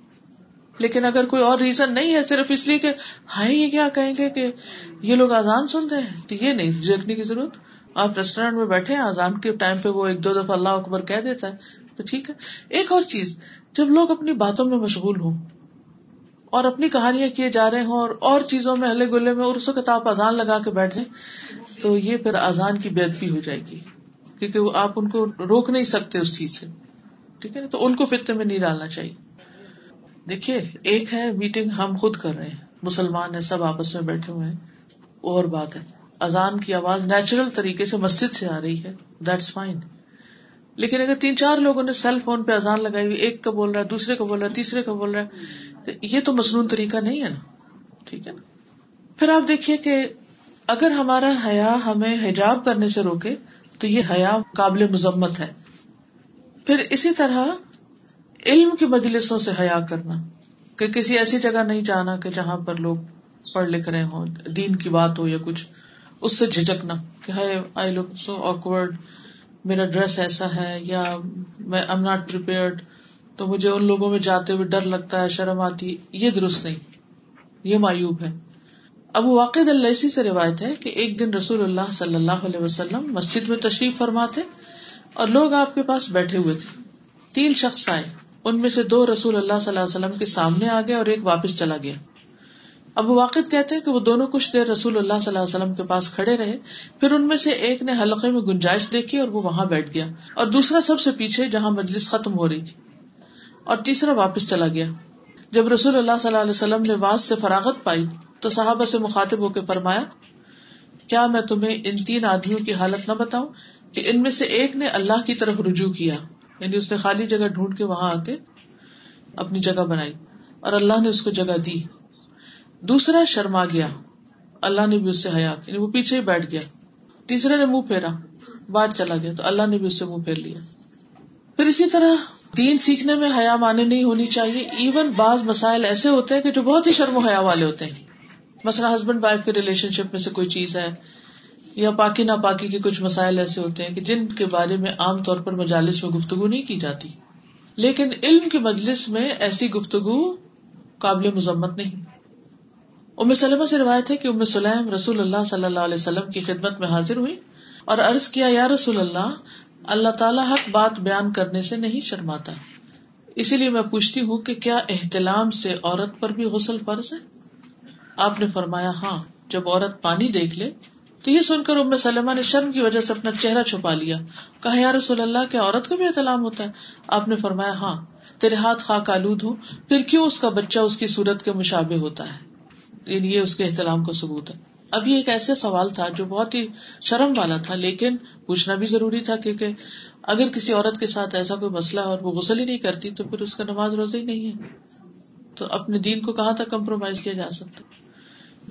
لیکن اگر کوئی اور ریزن نہیں ہے صرف اس لیے کہ ہائی یہ کیا کہیں گے کہ یہ لوگ آزان سن رہے ہیں، تو یہ نہیں دیکھنے کی ضرورت۔ آپ ریسٹورینٹ میں بیٹھے ہیں آزان کے ٹائم پہ وہ ایک دو دفعہ اللہ اکبر کہہ دیتا ہے، تو ٹھیک ہے۔ ایک اور چیز، جب لوگ اپنی باتوں میں مشغول ہوں اور اپنی کہانیاں کیے جا رہے ہوں اور اور چیزوں میں ہلے گلے میں اور اس وقت آپ اذان لگا کے بیٹھ جائیں تو یہ پھر اذان کی بےدبی ہو جائے گی کیونکہ وہ آپ ان کو روک نہیں سکتے اس چیز سے۔ ٹھیک ہے نا؟ تو ان کو فطر میں نہیں ڈالنا چاہیے۔ دیکھیے، ایک ہے میٹنگ ہم خود کر رہے ہیں۔ مسلمان ہے سب آپس میں بیٹھے ہوئے ہیں۔ اور بات ہے۔ اذان کی آواز نیچرل طریقے سے مسجد سے آ رہی ہے۔ دیٹس فائن لیکن اگر تین چار لوگوں نے سیل فون پہ اذان لگائی ہوئی، ایک کا بول رہا ہے، دوسرے کو بول رہا ہے، تیسرے کا بول رہا ہے، تو یہ تو مصنون طریقہ نہیں ہے نا؟ ٹھیک ہے نا؟ پھر آپ دیکھیے کہ اگر ہمارا حیا ہمیں حجاب کرنے سے روکے، تو یہ حیا قابل مذمت ہے۔ پھر اسی طرح علم کی مجلسوں سے حیا کرنا۔ کہ کسی ایسی جگہ نہیں جانا کہ جہاں پر لوگ پڑھ لکھ رہے ہوں، دین کی بات ہو یا کچھ، اس سے جھجکنا کہ آئی لک سو آکورڈ میرا ڈریس ایسا ہے یا میں ایم ناٹ تو مجھے ان لوگوں میں جاتے ہوئے ڈر لگتا ہے، شرم آتی یہ درست نہیں۔ یہ مایوب ہے۔ ابو واقع السی سے روایت ہے کہ ایک دن رسول اللہ صلی اللہ علیہ وسلم مسجد میں تشریف فرماتے اور لوگ آپ کے پاس بیٹھے ہوئے تھے۔ تین شخص آئے۔ ان میں سے دو رسول اللہ صلی اللہ علیہ وسلم کے سامنے آ گئے اور ایک واپس چلا گیا۔ ابو واقع کہتے ہیں کہ وہ دونوں کچھ دیر رسول اللہ صلی اللہ علیہ وسلم کے پاس کھڑے رہے، پھر ان میں سے ایک نے حلقے میں گنجائش دیکھی اور وہ وہاں بیٹھ گیا۔ اور دوسرا سب سے پیچھے جہاں مجلس ختم ہو رہی تھی۔ اور تیسرا واپس چلا گیا۔ جب رسول اللہ صلی اللہ علیہ وسلم نے واس سے فراغت پائی، تو صحابہ سے مخاطب ہو کے فرمایا، کیا میں تمہیں ان تین آدمیوں کی حالت نہ بتاؤں کہ ان میں سے ایک نے اللہ کی طرف رجوع کیا یعنی اس نے خالی جگہ ڈھونڈ کے وہاں آ کے اپنی جگہ بنائی اور اللہ نے اس کو جگہ دی۔ دوسرا شرما گیا۔ اللہ نے بھی اس سے حیا۔ یعنی وہ پیچھے ہی بیٹھ گیا۔ تیسرے نے منہ پھیرا۔ بات چلا گیا۔ تو اللہ نے بھی اس سے منہ پھیر لیا۔ پھر اسی طرح دین سیکھنے میں حیا مانے نہیں ہونی چاہیے۔ ایون بعض مسائل ایسے ہوتے ہیں کہ جو بہت ہی شرم و حیا والے ہوتے ہیں۔ مثلا ہسبینڈ وائف کے ریلیشن شپ میں سے کوئی چیز ہے یا پاکی نا پاکی کے کچھ مسائل ایسے ہوتے ہیں کہ جن کے بارے میں عام طور پر مجالس میں گفتگو نہیں کی جاتی۔ لیکن علم کی مجلس میں ایسی گفتگو قابل مذمت نہیں۔ ام سلمہ سے روایت ہے کہ ام سلیم رسول اللہ صلی اللہ علیہ وسلم کی خدمت میں حاضر ہوئی اور عرض کیا، یا رسول اللہ اللہ تعالیٰ حق بات بیان کرنے سے نہیں شرماتا۔ اسی لیے میں پوچھتی ہوں کہ کیا احتلام سے عورت پر بھی غسل فرض ہے؟ آپ نے فرمایا ہاں جب عورت پانی دیکھ لے تو یہ سن کر ام سلمہ نے شرم کی وجہ سے اپنا چہرہ چھپا لیا۔ کہا، یا رسول اللہ، کیا عورت کا بھی احتلام ہوتا ہے؟ آپ نے فرمایا ہاں تیرے ہاتھ خاک آلود ہوں، پھر کیوں اس کا بچہ اس کی صورت کے مشابے ہوتا ہے؟ یعنی یہ اس کے احتلام کا ثبوت ہے۔ اب یہ ایک ایسا سوال تھا جو بہت ہی شرم والا تھا، لیکن پوچھنا بھی ضروری تھا کیونکہ اگر کسی عورت کے ساتھ ایسا کوئی مسئلہ اور وہ غسل ہی نہیں کرتی تو پھر اس کا نماز روزہ ہی نہیں ہے۔ تو اپنے دین کو کہاں تک کمپرومائز کیا جا سکتا؟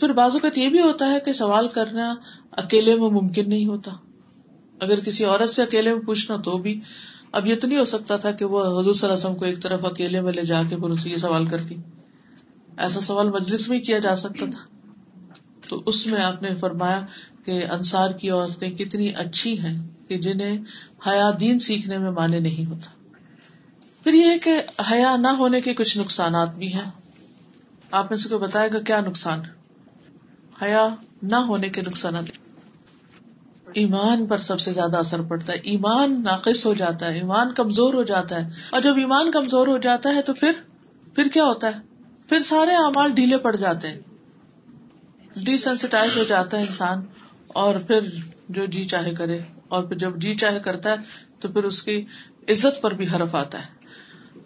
پھر بعض اوقات یہ بھی ہوتا ہے کہ سوال کرنا اکیلے میں ممکن نہیں ہوتا۔ اگر کسی عورت سے اکیلے میں پوچھنا تو بھی اب یہ تو نہیں ہو سکتا تھا کہ وہ حضور صلی اللہ علیہ وسلم کو ایک طرف اکیلے میں لے جا کے پھر اسے یہ سوال کرتی۔ ایسا سوال مجلس میں کیا جا سکتا تھا۔ تو اس میں آپ نے فرمایا کہ انصار کی عورتیں کتنی اچھی ہیں کہ جنہیں حیا دین سیکھنے میں مانے نہیں ہوتا۔ پھر یہ کہ حیا نہ ہونے کے کچھ نقصانات بھی ہیں۔ آپ میں سے کوئی بتائے گا کیا نقصان؟ حیا نہ ہونے کے نقصانات۔ ایمان پر سب سے زیادہ اثر پڑتا ہے۔ ایمان ناقص ہو جاتا ہے، ایمان کمزور ہو جاتا ہے۔ اور جب ایمان کمزور ہو جاتا ہے تو پھر پھر کیا ہوتا ہے؟ پھر سارے اعمال ڈھیلے پڑ جاتے ہیں۔ ڈیسینسٹائز ہو جاتا ہے انسان اور پھر جو جی چاہے کرے۔ اور پھر جب جی چاہے کرتا ہے تو پھر اس کی عزت پر بھی حرف آتا ہے۔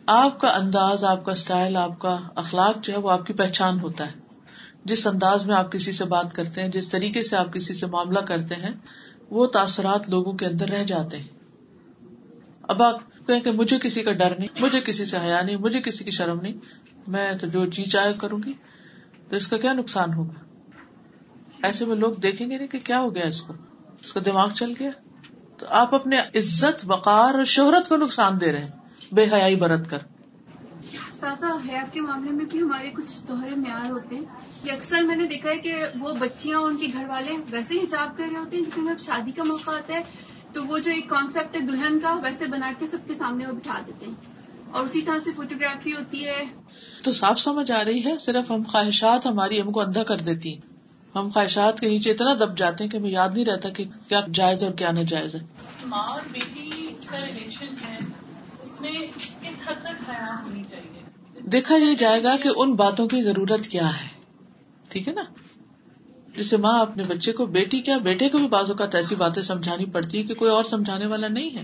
آپ کا انداز، آپ کا اسٹائل آپ کا اخلاق جو ہے وہ آپ کی پہچان ہوتا ہے۔ جس انداز میں آپ کسی سے بات کرتے ہیں، جس طریقے سے آپ کسی سے معاملہ کرتے ہیں، وہ تاثرات لوگوں کے اندر رہ جاتے ہیں۔ اب آپ کہیں کہ مجھے کسی کا ڈر نہیں، مجھے کسی سے حیا نہیں، مجھے کسی کی شرم نہیں میں تو جو جی چاہے کروں گی، تو اس کا کیا نقصان ہوگا؟ ایسے میں لوگ دیکھیں گے نہیں کہ کیا ہو گیا اس کو۔ اس کا دماغ چل گیا۔ تو آپ اپنے عزت، وقار اور شہرت کو نقصان دے رہے ہیں۔ بے حیائی برت کر۔
حیات کے معاملے میں بھی ہمارے کچھ دوہرے معیار ہوتے ہیں۔ کہ اکثر میں نے دیکھا ہے کہ وہ بچیاں اور ان کے گھر والے ویسے ہی حجاب کر رہے ہوتے ہیں، لیکن جب شادی کا موقع آتا ہے تو وہ جو ایک کانسیپٹ ہے دلہن کا، ویسے بنا کے سب کے سامنے وہ بٹھا دیتے ہیں۔ اور اسی طرح سے فوٹوگرافی ہوتی ہے۔
تو صاف سمجھ آ رہی ہے صرف ہم خواہشات ہماری ہم کو اندھا کر دیتی ہیں۔ ہم خواہشات کے نیچے اتنا دب جاتے ہیں کہ ہمیں یاد نہیں رہتا کہ کیا جائز اور کیا ناجائز ہے۔
ماں اور بیٹی کا ریلیشن ہے اس میں کس حد تک حیا ہونی چاہیے؟
دیکھا یہ جائے گا کہ ان باتوں کی ضرورت کیا ہے۔ ٹھیک ہے نا؟ جسے ماں اپنے بچے کو بیٹی کیا بیٹے کو بھی بعض اوقات ایسی باتیں سمجھانی پڑتی ہے کہ کوئی اور سمجھانے والا نہیں ہے۔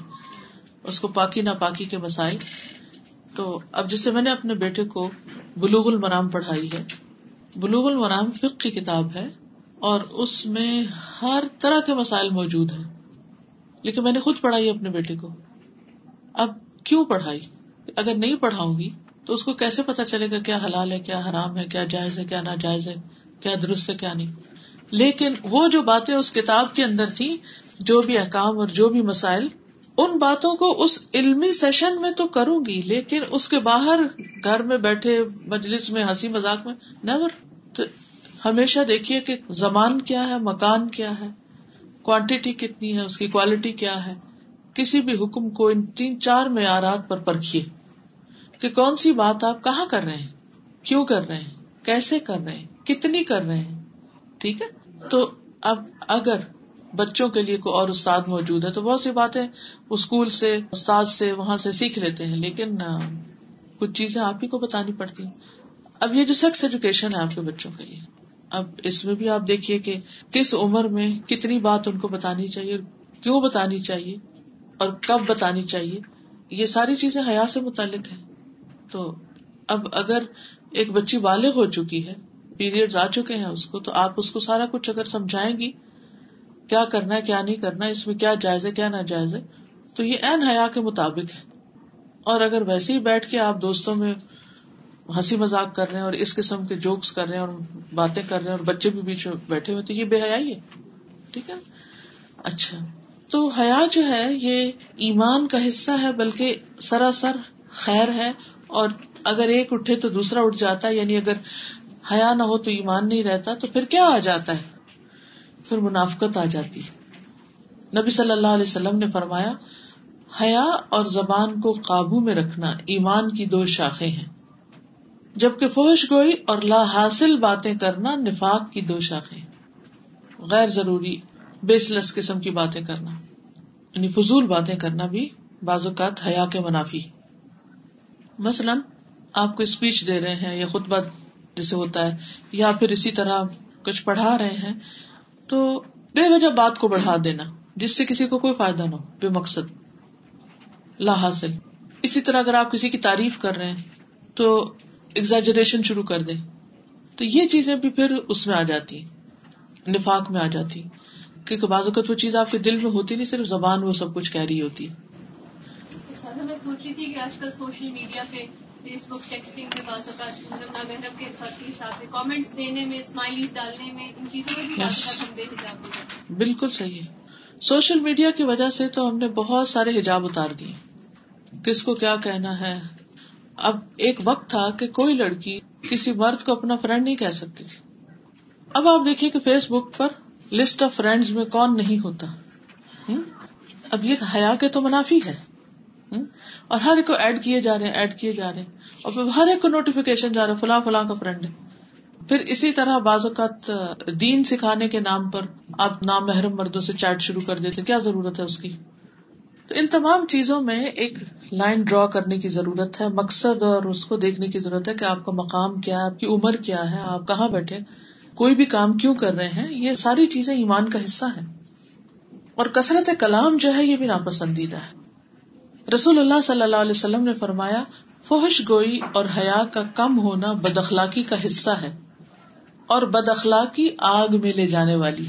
اس کو پاکی نہ پاکی کے مسائل۔ تو اب جسے میں نے اپنے بیٹے کو بلوغ المرام پڑھائی ہے، بلوغ المرام فک کی کتاب ہے اور اس میں ہر طرح کے مسائل موجود ہیں۔ لیکن میں نے خود پڑھائی اپنے بیٹے کو۔ اب کیوں پڑھائی؟ اگر نہیں پڑھاؤں گی تو اس کو کیسے پتا چلے گا کیا حلال ہے، کیا حرام ہے، کیا جائز ہے، کیا ناجائز ہے، کیا درست ہے، کیا نہیں؟ لیکن وہ جو باتیں اس کتاب کے اندر تھی جو بھی احکام اور جو بھی مسائل ان باتوں کو اس علمی سیشن میں تو کروں گی، لیکن اس کے باہر گھر میں بیٹھے مجلس میں، ہنسی مذاق میں نیور تو ہمیشہ دیکھیے کہ زمان کیا ہے، مکان کیا ہے کوانٹیٹی کتنی ہے، اس کی کوالٹی کیا ہے۔ کسی بھی حکم کو ان تین چار معیارات پر پرکھیے کہ کون سی بات آپ کہاں کر رہے ہیں، کیوں کر رہے ہیں، کیسے کر رہے ہیں، کتنی کر رہے ہیں۔ ٹھیک ہے؟ تو اب اگر بچوں کے لیے کوئی اور استاد موجود ہے تو بہت سی باتیں اسکول سے، استاد سے، وہاں سے سیکھ لیتے ہیں، لیکن کچھ چیزیں آپ ہی کو بتانی پڑتی ہیں۔ اب یہ جو سیکس ایجوکیشن ہے آپ کے بچوں کے لیے، اب اس میں بھی آپ دیکھیے کہ کس عمر میں کتنی بات ان کو بتانی چاہیے کیوں بتانی چاہیے، اور کب بتانی چاہیے، یہ ساری چیزیں حیا سے متعلق ہیں۔ تو اب اگر ایک بچی بالغ ہو چکی ہے پیریڈ آ چکے ہیں اس کو، تو آپ اس کو سارا کچھ اگر سمجھائیں گی کیا کرنا ہے، کیا نہیں کرنا، اس میں کیا جائز ہے، کیا نہ جائز ہے؟ تو یہ این حیا کے مطابق ہے۔ اور اگر ویسے ہی بیٹھ کے آپ دوستوں میں ہنسی مزاق کر رہے ہیں اور اس قسم کے جوکس کر رہے ہیں اور باتیں کر رہے ہیں اور بچے بھی بیچ میں بیٹھے ہوئے تو یہ بے حیائی ہے۔ ٹھیک ہے؟ اچھا۔ تو حیا جو ہے، یہ ایمان کا حصہ ہے، بلکہ سراسر خیر ہے۔ اور اگر ایک اٹھے تو دوسرا اٹھ جاتا ہے یعنی اگر حیا نہ ہو تو ایمان نہیں رہتا، تو پھر کیا آ جاتا ہے؟ پھر منافقت آ جاتی نبی صلی اللہ علیہ وسلم نے فرمایا، حیا اور زبان کو قابو میں رکھنا ایمان کی دو شاخیں ہیں۔ جبکہ فوش گوئی اور لا حاصل باتیں کرنا نفاق کی دو شاخیں غیر ضروری بیس لیس قسم کی باتیں کرنا یعنی فضول باتیں کرنا بھی بعض اوقات حیا کے منافی مثلاً، آپ کو اسپیچ دے رہے ہیں یا خطبہ جیسے ہوتا ہے، یا پھر اسی طرح کچھ پڑھا رہے ہیں تو بے وجہ بات کو بڑھا دینا، جس سے کسی کو کوئی فائدہ نہ ہو، بے مقصد، لا حاصل۔ اسی طرح اگر آپ کسی کی تعریف کر رہے ہیں، تو ایگزاجریشن شروع کر دیں۔ تو یہ چیزیں بھی پھر اس میں آ جاتی نفاق میں آ جاتی کیونکہ بعض اوقات وہ چیز آپ کے دل میں ہوتی نہیں، صرف زبان وہ سب کچھ کہہ رہی ہوتی
میں سوچ رہی تھی کہ آج کل سوشل میڈیا پہ فیس بک ٹیکسٹنگ کے بعض اوقات مطلب نامحرم کے خط کے حساب سے کامنٹس دینے میں اسمائلیز ڈالنے میں، ان چیزوں میں بھی بعض ہم بے حجاب ہو
بالکل صحیح ہے۔ سوشل میڈیا کی وجہ سے تو ہم نے بہت سارے حجاب اتار دیے۔ کس کو کیا کہنا ہے؟ اب ایک وقت تھا کہ کوئی لڑکی کسی مرد کو اپنا فرینڈ نہیں کہہ سکتی تھی۔ اب آپ دیکھیے کہ فیس بک پر لسٹ آف فرینڈز میں کون نہیں ہوتا۔ اب یہ حیا کے تو منافی ہے۔ اور ہر ایک کو ایڈ کیے جا رہے ہیں ایڈ کیے جا رہے ہیں۔ اور پھر ہر ایک کو نوٹیفکیشن جا رہا ہے، فلاں فلاں کا فرینڈ ہے۔ پھر اسی طرح بعض اوقات، دین سکھانے کے نام پر آپ نام محرم مردوں سے چیٹ شروع کر دیتے کیا ضرورت ہے اس کی؟ تو ان تمام چیزوں میں ایک لائن ڈرا کرنے کی ضرورت ہے۔ مقصد اور اس کو دیکھنے کی ضرورت ہے کہ آپ کا مقام کیا ہے، آپ کی عمر کیا ہے، آپ کہاں بیٹھے کوئی بھی کام کیوں کر رہے ہیں۔ یہ ساری چیزیں ایمان کا حصہ ہے اور کثرت کلام جو ہے، یہ بھی ناپسندیدہ ہے۔ رسول اللہ صلی اللہ علیہ وسلم نے فرمایا فوش گوئی اور حیا کا کم ہونا بد اخلاقی کا حصہ ہے اور بد اخلاقی آگ میں لے جانے والی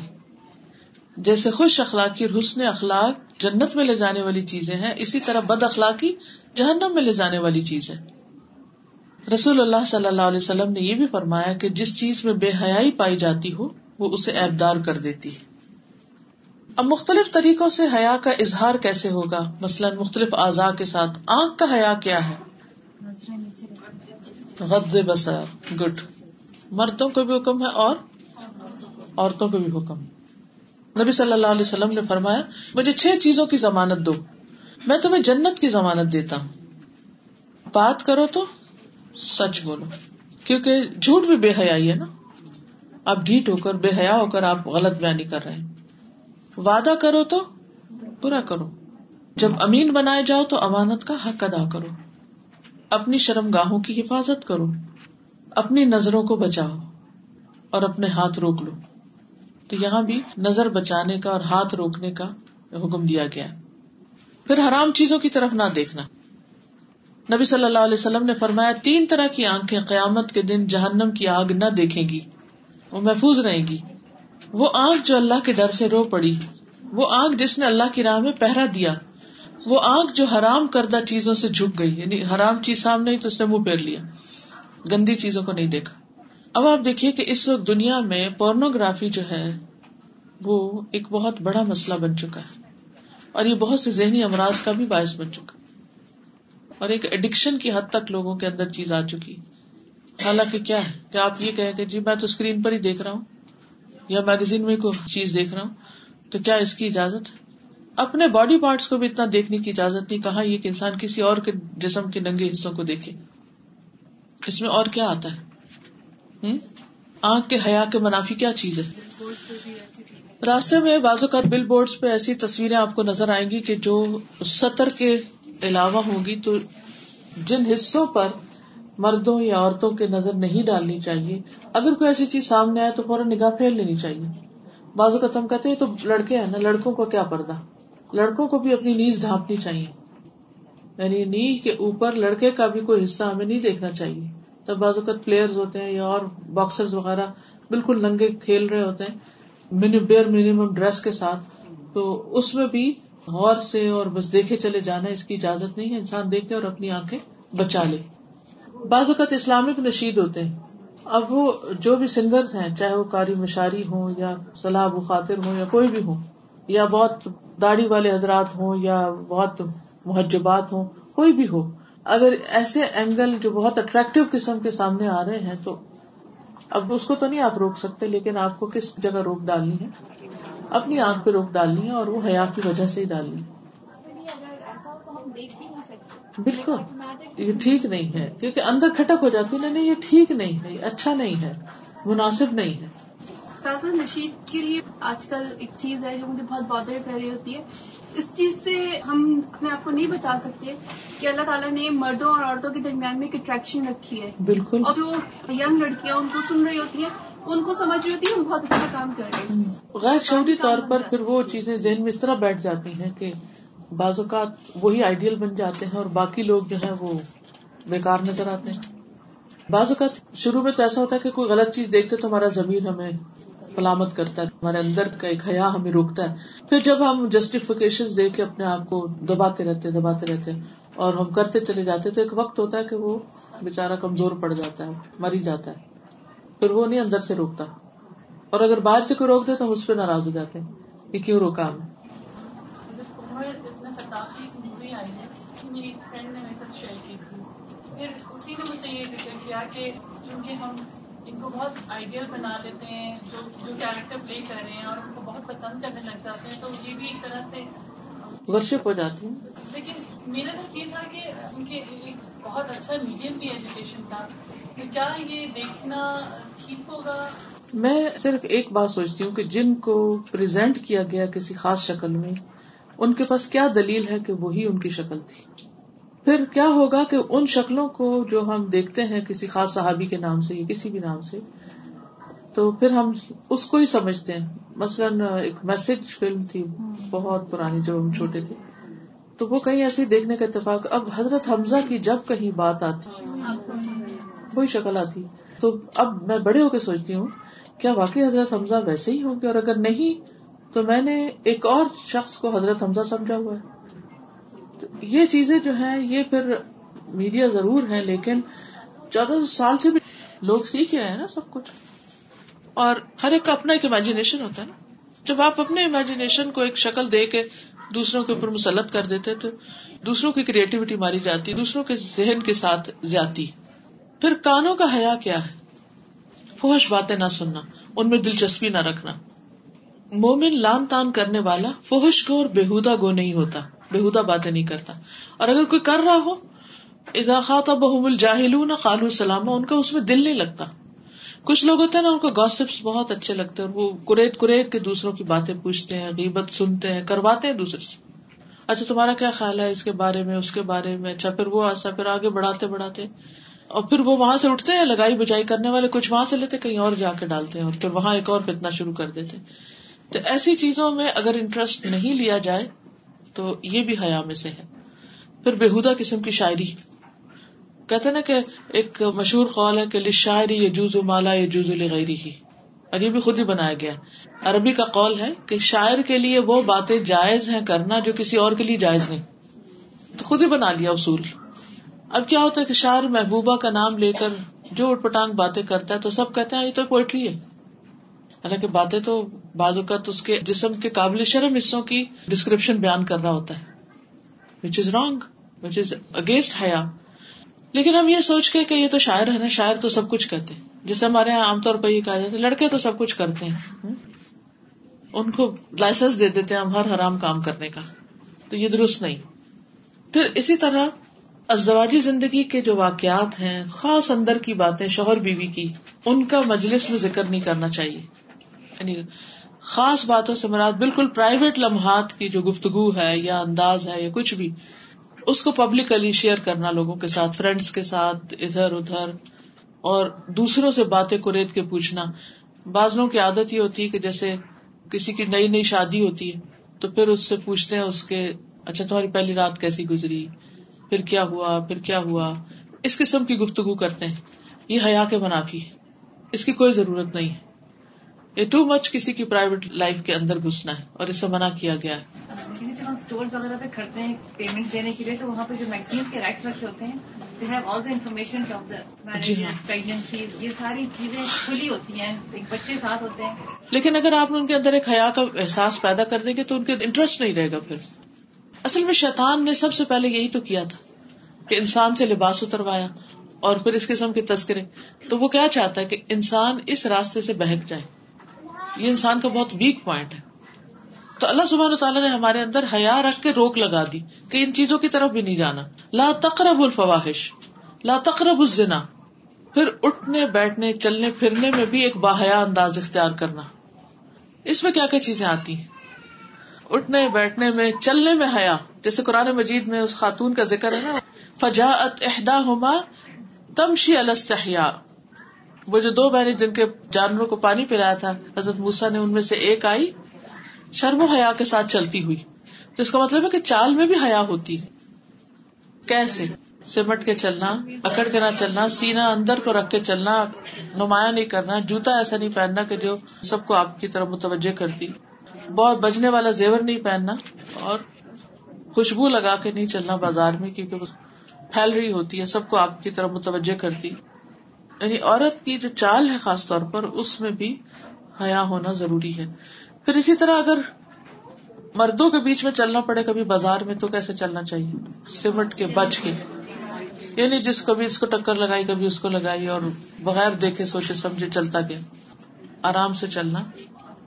جیسے خوش اخلاقی اور حسن اخلاق جنت میں لے جانے والی چیزیں ہیں، اسی طرح بد اخلاقی جہنم میں لے جانے والی چیز ہے۔ رسول اللہ صلی اللہ علیہ وسلم نے یہ بھی فرمایا کہ جس چیز میں بے حیائی پائی جاتی ہو، وہ اسے ایبدار کر دیتی ہے۔ اب مختلف طریقوں سے حیا کا اظہار کیسے ہوگا؟ مثلاً مختلف اعضاء کے ساتھ آنکھ کا حیا کیا ہے؟ غد بسر گڈ مردوں کو بھی حکم ہے اور عورتوں کو بھی حکم۔ نبی صلی اللہ علیہ وسلم نے فرمایا، مجھے چھ چیزوں کی ضمانت دو۔ میں تمہیں جنت کی ضمانت دیتا ہوں۔ بات کرو تو سچ بولو۔ کیونکہ جھوٹ بھی بے حیائی ہے نا۔ آپ ڈھیٹ ہو کر، بے حیا ہو کر آپ غلط بیانی کر رہے ہیں۔ وعدہ کرو تو پورا کرو۔ جب امین بنائے جاؤ تو امانت کا حق ادا کرو۔ اپنی شرم گاہوں کی حفاظت کرو۔ اپنی نظروں کو بچاؤ اور اپنے ہاتھ روک لو۔ تو یہاں بھی نظر بچانے کا اور ہاتھ روکنے کا حکم دیا گیا۔ پھر حرام چیزوں کی طرف نہ دیکھنا۔ نبی صلی اللہ علیہ وسلم نے فرمایا، تین طرح کی آنکھیں قیامت کے دن جہنم کی آگ نہ دیکھے گی، وہ محفوظ رہے گی۔ وہ آنکھ جو اللہ کے ڈر سے رو پڑی، وہ آنکھ جس نے اللہ کی راہ میں پہرا دیا، وہ آنکھ جو حرام کردہ چیزوں سے جھک گئی یعنی حرام چیز سامنے ہی تو اس نے منہ پھیر لیا، گندی چیزوں کو نہیں دیکھا۔ اب آپ دیکھیے کہ اس وقت دنیا میں پورنوگرافی جو ہے، وہ ایک بہت بڑا مسئلہ بن چکا ہے۔ اور یہ بہت سے ذہنی امراض کا بھی باعث بن چکا اور ایک ایڈکشن کی حد تک لوگوں کے اندر چیز آ چکی۔ حالانکہ کیا ہے؟ کہ آپ یہ کہ جی میں تو اسکرین پر ہی دیکھ رہا ہوں؟ یا میگزین میں کوئی چیز دیکھ رہا ہوں، تو کیا اس کی اجازت ہے؟ اپنے باڈی پارٹس کو بھی اتنا دیکھنے کی اجازت نہیں کہا یہ کہ انسان کسی اور کے جسم کے ننگے حصوں کو دیکھے؟ اس میں اور کیا آتا ہے؟ آنکھ کے حیا کے منافی کیا چیز ہے؟ راستے میں بعض اوقات بل بورڈ پہ ایسی تصویریں آپ کو نظر آئیں گی کہ جو سطر کے علاوہ ہوں گی، تو جن حصوں پر مردوں یا عورتوں کے نظر نہیں ڈالنی چاہیے۔ اگر کوئی ایسی چیز سامنے آئے تو فوراً نگاہ پھیر لینی چاہیے۔ بعض اوقات ہم کہتے ہیں تو لڑکے ہیں نا، لڑکوں کو کیا پردہ؟ لڑکوں کو بھی اپنی نیز ڈھانپنی چاہیے۔ یعنی نی کے اوپر لڑکے کا بھی کوئی حصہ ہمیں نہیں دیکھنا چاہیے۔ تب بعض اوقات پلیئر ہوتے ہیں یا اور باکسر وغیرہ بالکل ننگے کھیل رہے ہوتے ہیں بیئر منیمم ڈریس کے ساتھ۔ تو اس میں بھی غور سے اور بس دیکھے چلے جانا اس کی اجازت نہیں ہے۔ انسان دیکھے اور اپنی آنکھیں بچا لے۔ بعض اوقات اسلامک نشید ہوتے ہیں۔ اب وہ جو بھی سنگرز ہیں، چاہے وہ کاری مشاری ہوں یا صلاح بخاطر ہوں یا کوئی بھی ہوں، یا بہت داڑھی والے حضرات ہوں یا بہت محجبات ہوں، کوئی بھی ہو، اگر ایسے اینگل جو بہت اٹریکٹو قسم کے سامنے آ رہے ہیں تو اب اس کو تو نہیں آپ روک سکتے، لیکن آپ کو کس جگہ روک ڈالنی ہے؟ اپنی آنکھ پہ روک ڈالنی ہے اور وہ حیا کی وجہ سے ہی ڈالنی ہے۔ بالکل یہ ٹھیک نہیں ہے کیونکہ اندر کھٹک ہو جاتی ہے نہیں یہ ٹھیک نہیں ہے اچھا نہیں ہے مناسب نہیں ہے۔
سازا نشید کے لیے آج کل ایک چیز ہے جو مجھے بہت بادر کر رہی ہوتی ہے۔ اس چیز سے ہم اپنے آپ کو نہیں بتا سکتے کہ اللہ تعالیٰ نے مردوں اور عورتوں کے درمیان میں ایک اٹریکشن رکھی ہے۔
بالکل۔
اور جو ینگ لڑکیاں ان کو سن رہی ہوتی ہیں ان کو سمجھ رہی ہوتی ہے ہم بہت اچھا کام کر رہے ہیں۔
غیر شعوری طور پر پھر وہ چیزیں ذہن میں اس طرح بیٹھ جاتی ہیں کہ بعض اوقات وہی آئیڈیل بن جاتے ہیں اور باقی لوگ جو ہے وہ بیکار نظر آتے ہیں۔ بعض اوقات شروع میں تو ایسا ہوتا ہے کہ کوئی غلط چیز دیکھتے تو ہمارا ضمیر ہمیں پلامت کرتا ہے، ہمارے اندر کا ایک حیا ہمیں روکتا ہے۔ پھر جب ہم جسٹیفکیشن دے کے اپنے آپ کو دباتے رہتے دباتے رہتے اور ہم کرتے چلے جاتے، تو ایک وقت ہوتا ہے کہ وہ بےچارا کمزور پڑ جاتا ہے، مر ہی جاتا ہے۔ پھر وہ نہیں اندر سے روکتا۔ اور اگر باہر سے کوئی روک دے تو ہم اس پہ ناراض ہو جاتے ہیں کہ کیوں روکا ہمیں
مووی آئی ہے میری فرینڈ نے میرے ساتھ شیئر کی تھی پھر اسی نے مجھ سے یہ ذکر کیا کہ چونکہ ہم ان کو بہت آئیڈیل بنا لیتے ہیں جو جو کیریکٹر پلے کر رہے ہیں اور ان کو بہت پسند کرنے لگ جاتے ہیں تو یہ بھی ایک طرح سے
ورشپ ہو جاتی ہیں
لیکن میرا تو یہ تھا کہ ان کے ایک بہت اچھا میڈیم بھی ایجوکیشن تھا۔ کیا یہ دیکھنا ٹھیک ہوگا؟
میں صرف ایک بات سوچتی ہوں کہ جن کو پریزنٹ کیا گیا کسی خاص شکل میں ان کے پاس کیا دلیل ہے کہ وہی ان کی شکل تھی؟ پھر کیا ہوگا کہ ان شکلوں کو جو ہم دیکھتے ہیں کسی خاص صحابی کے نام سے یا کسی بھی نام سے، تو پھر ہم اس کو ہی سمجھتے ہیں۔ مثلاً ایک میسج فلم تھی، بہت پرانی جب ہم چھوٹے تھے۔ تو وہ کہیں ایسے دیکھنے کا اتفاق، اب حضرت حمزہ کی جب کہیں بات آتی، وہی شکل آتی۔ تو اب میں بڑے ہو کے سوچتی ہوں، کیا واقعی حضرت حمزہ ویسے ہی ہوں گے؟ اور اگر نہیں، تو میں نے ایک اور شخص کو حضرت حمزہ سمجھا ہوا ہے۔ یہ چیزیں جو ہیں، یہ پھر میڈیا ضرور ہے لیکن چودہ سو سال سے بھی لوگ سیکھ رہے ہیں نا سب کچھ۔ اور ہر ایک کا اپنا ایک امیجنیشن ہوتا ہے نا۔ جب آپ اپنے امیجنیشن کو ایک شکل دے کے دوسروں کے اوپر مسلط کر دیتے تو دوسروں کی کریٹیوٹی ماری جاتی، دوسروں کے ذہن کے ساتھ زیادتی پھر کانوں کا حیا کیا ہے؟ فوش باتیں نہ سننا، ان میں دلچسپی نہ رکھنا۔ مومن لان تان کرنے والا فوہش گو اور بےحدا گو نہیں ہوتا۔ بےحدا باتیں نہیں کرتا۔ اور اگر کوئی کر رہا ہو اضاخات بحم الجاہل نہ خالو سلامہ ان کا اس میں دل نہیں لگتا۔ کچھ لوگ ہوتے ہیں نا، ان کو گوسپس بہت اچھے لگتے ہیں، وہ کریت کریت کے دوسروں کی باتیں پوچھتے ہیں، غیبت سنتے ہیں، کرواتے ہیں دوسرے سے۔ اچھا تمہارا کیا خیال ہے اس کے بارے میں، اس کے بارے میں؟ اچھا پھر وہ ایسا، پھر آگے بڑھاتے بڑھاتے۔ اور پھر وہ وہاں سے اٹھتے ہیں، لگائی بجائی کرنے والے، کچھ وہاں سے لیتے، کہیں اور جا کے ڈالتے ہیں۔ اور پھر وہاں ایک اور فتنا شروع کر دیتے۔ تو ایسی چیزوں میں اگر انٹرسٹ نہیں لیا جائے تو یہ بھی حیا میں سے ہے۔ پھر بےحدا قسم کی شاعری۔ کہتے نا کہ ایک مشہور قول ہے کہ شاعری یہ جوز مالا یہ جوز ہی اور یہ بھی خود ہی بنایا گیا عربی کا قول ہے کہ شاعر کے لیے وہ باتیں جائز ہیں کرنا جو کسی اور کے لیے جائز نہیں۔ تو خود ہی بنا لیا اصول۔ اب کیا ہوتا ہے کہ شاعر محبوبہ کا نام لے کر جو اٹ پٹانگ باتیں کرتا ہے تو سب کہتے ہیں یہ تو پوئٹری ہے۔ حالانکہ باتیں تو بعض اوقات اس کے جسم کے قابل شرم حصوں کی ڈسکرپشن بیان کر رہا ہوتا ہے وچ is wrong which is against حیا۔ لیکن ہم یہ سوچ کے کہ یہ تو شاعر ہے نا، شاعر تو سب کچھ کرتے جیسے ہمارے یہاں عام طور پر یہ کہا جاتا ہے، لڑکے تو سب کچھ کرتے ہیں۔ ان کو لائسنس دے دیتے ہیں ہم ہر حرام کام کرنے کا۔ تو یہ درست نہیں۔ پھر اسی طرح ازواجی زندگی کے جو واقعات ہیں، خاص اندر کی باتیں، شوہر بیوی کی، ان کا مجلس میں ذکر نہیں کرنا چاہیے۔ یعنی خاص باتوں سے مراد بالکل پرائیویٹ لمحات کی جو گفتگو ہے یا انداز ہے یا کچھ بھی، اس کو پبلکلی شیئر کرنا لوگوں کے ساتھ فرینڈس کے ساتھ، ادھر ادھر، اور دوسروں سے باتیں کو ریت کے پوچھنا۔ بعض لوگوں کی عادت یہ ہوتی ہے کہ جیسے کسی کی نئی نئی شادی ہوتی ہے، تو پھر اس سے پوچھتے ہیں اس کے اچھا تمہاری پہلی رات کیسی گزری؟ پھر کیا ہوا؟ پھر کیا ہوا؟ اس قسم کی گفتگو کرتے ہیں۔ یہ حیا کے منافی ہے۔ اس کی کوئی ضرورت نہیں ہے۔ یہ ٹو مچ کسی کی پرائیویٹ لائف کے اندر گھسنا ہے اور اسے منع کیا گیا ہے۔
جب ہم اسٹور وغیرہ پہ کھڑتے ہیں پیمنٹ دینے کے لیے تو وہاں پہ جو میگزین کے ریکس رکھے ہوتے ہیں they have all the information of the
جی ہاں۔
پریگنسی یہ ساری چیزیں کھلی ہوتی ہیں ایک بچے ساتھ ہوتے ہیں۔
لیکن اگر آپ ان کے اندر ایک حیا کا احساس پیدا کر دیں گے تو ان کے انٹرسٹ نہیں رہے گا پھر۔ اصل میں شیطان نے سب سے پہلے یہی تو کیا تھا کہ انسان سے لباس اتروایا اور پھر اس قسم کے تذکرے۔ تو وہ کیا چاہتا ہے کہ انسان اس راستے سے بہک جائے۔ یہ انسان کا بہت ویک پوائنٹ ہے۔ تو اللہ سبحانہ تعالیٰ نے ہمارے اندر حیا رکھ کے روک لگا دی کہ ان چیزوں کی طرف بھی نہیں جانا۔ لا تقرب الفواہش لا تقرب الزنا۔ پھر اٹھنے، بیٹھنے، چلنے، پھرنے میں بھی ایک باحیا انداز اختیار کرنا۔ اس میں کیا کیا چیزیں آتی؟ ہیں اٹھنے، بیٹھنے میں، چلنے میں حیا۔ جیسے قرآن مجید میں اس خاتون کا ذکر ہے نا فجا احدا ہوما تمشی الستحیا وہ جو دو بہنیں جن کے جانوروں کو پانی پلایا تھا، حضرت موسا نے ان میں سے ایک آئی، شرم و حیا کے ساتھ چلتی ہوئی۔ تو اس کا مطلب ہے کہ چال میں بھی حیا ہوتی کیسے؟ سمٹ کے چلنا، اکڑ کے نہ چلنا سینا اندر کو رکھ کے چلنا، نمایاں نہیں کرنا، جوتا ایسا نہیں پہننا کہ جو سب کو آپ کی طرف متوجہ کرتی۔ بہت بجنے والا زیور نہیں پہننا اور خوشبو لگا کے نہیں چلنا بازار میں کیونکہ پھیل رہی ہوتی ہے، سب کو آپ کی طرف متوجہ کرتی۔ یعنی عورت کی جو چال ہے خاص طور پر، اس میں بھی حیا ہونا ضروری ہے۔ پھر اسی طرح اگر مردوں کے بیچ میں چلنا پڑے کبھی بازار میں، تو کیسے چلنا چاہیے؟ سمٹ کے بچ کے۔ یعنی جس کبھی اس کو ٹکر لگائی، کبھی اس کو لگائی اور بغیر دیکھے سوچے سمجھے چلتا گیا۔ آرام سے چلنا،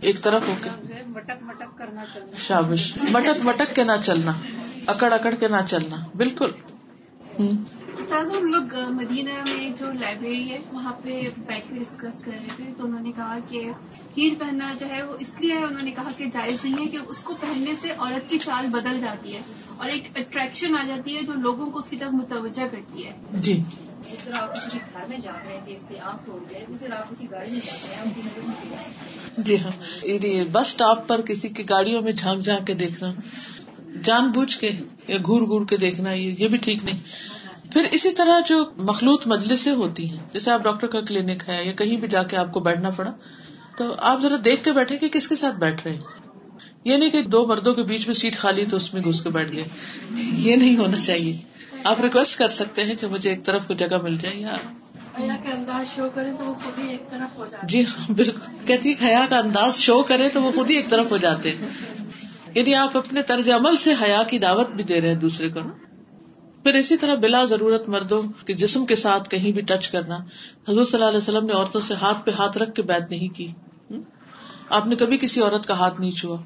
ایک طرف ہو کے۔
مٹک مٹک کرنا
شابش۔ مٹک مٹک کے نہ چلنا، اکڑ اکڑ کے نہ چلنا، بالکل۔ ہوں۔
استاذ ہم لوگ مدینہ میں جو لائبریری ہے وہاں پہ بیٹھ کے ڈسکس کر رہے تھے۔ تو انہوں نے کہا کہ ہیل پہننا جو ہے وہ اس لیے انہوں نے کہا کہ جائز نہیں ہے کہ اس کو پہننے سے عورت کی چال بدل جاتی ہے اور ایک اٹریکشن آ جاتی ہے جو لوگوں کو اس کی طرف متوجہ کرتی ہے۔
جی۔
جس طرح آپ کسی گھر میں جا رہے ہیں اس کے آنکھ توڑ گئے اسی طرح آپ کسی گاڑی میں جا رہے ہیں ان کی نظر میں
جی ہاں۔ یہ بس اسٹاپ پر کسی کی گاڑیوں میں جھانک جھانک کے دیکھنا جان بوجھ کے یا گور گور کے دیکھنا یہ بھی ٹھیک نہیں۔ پھر اسی طرح جو مخلوط مجلسیں ہوتی ہیں جیسے آپ ڈاکٹر کا کلینک ہے یا کہیں بھی جا کے آپ کو بیٹھنا پڑا تو آپ ذرا دیکھ کے بیٹھے کہ کس کے ساتھ بیٹھ رہے ہیں۔ یہ نہیں کہ دو مردوں کے بیچ میں سیٹ خالی تو اس میں گھس کے بیٹھ گئے۔ یہ نہیں ہونا چاہیے۔ آپ ریکویسٹ کر سکتے ہیں کہ مجھے ایک طرف کو جگہ مل جائے یا
انداز شو کرے تو وہ خود ہی ایک طرف ہو
جی ہاں بالکل۔ کہتی حیا کا انداز شو کرے تو وہ خود ہی ایک طرف ہو جاتے ہیں۔ یعنی آپ اپنے طرز عمل سے حیا کی دعوت بھی دے رہے ہیں دوسرے کو۔ نا پھر اسی طرح بلا ضرورت مردوں کے جسم کے ساتھ کہیں بھی ٹچ کرنا، حضور صلی اللہ علیہ وسلم نے عورتوں سے ہاتھ پہ ہاتھ رکھ کے بات نہیں کی۔ آپ نے کبھی کسی عورت کا ہاتھ نہیں چھوا۔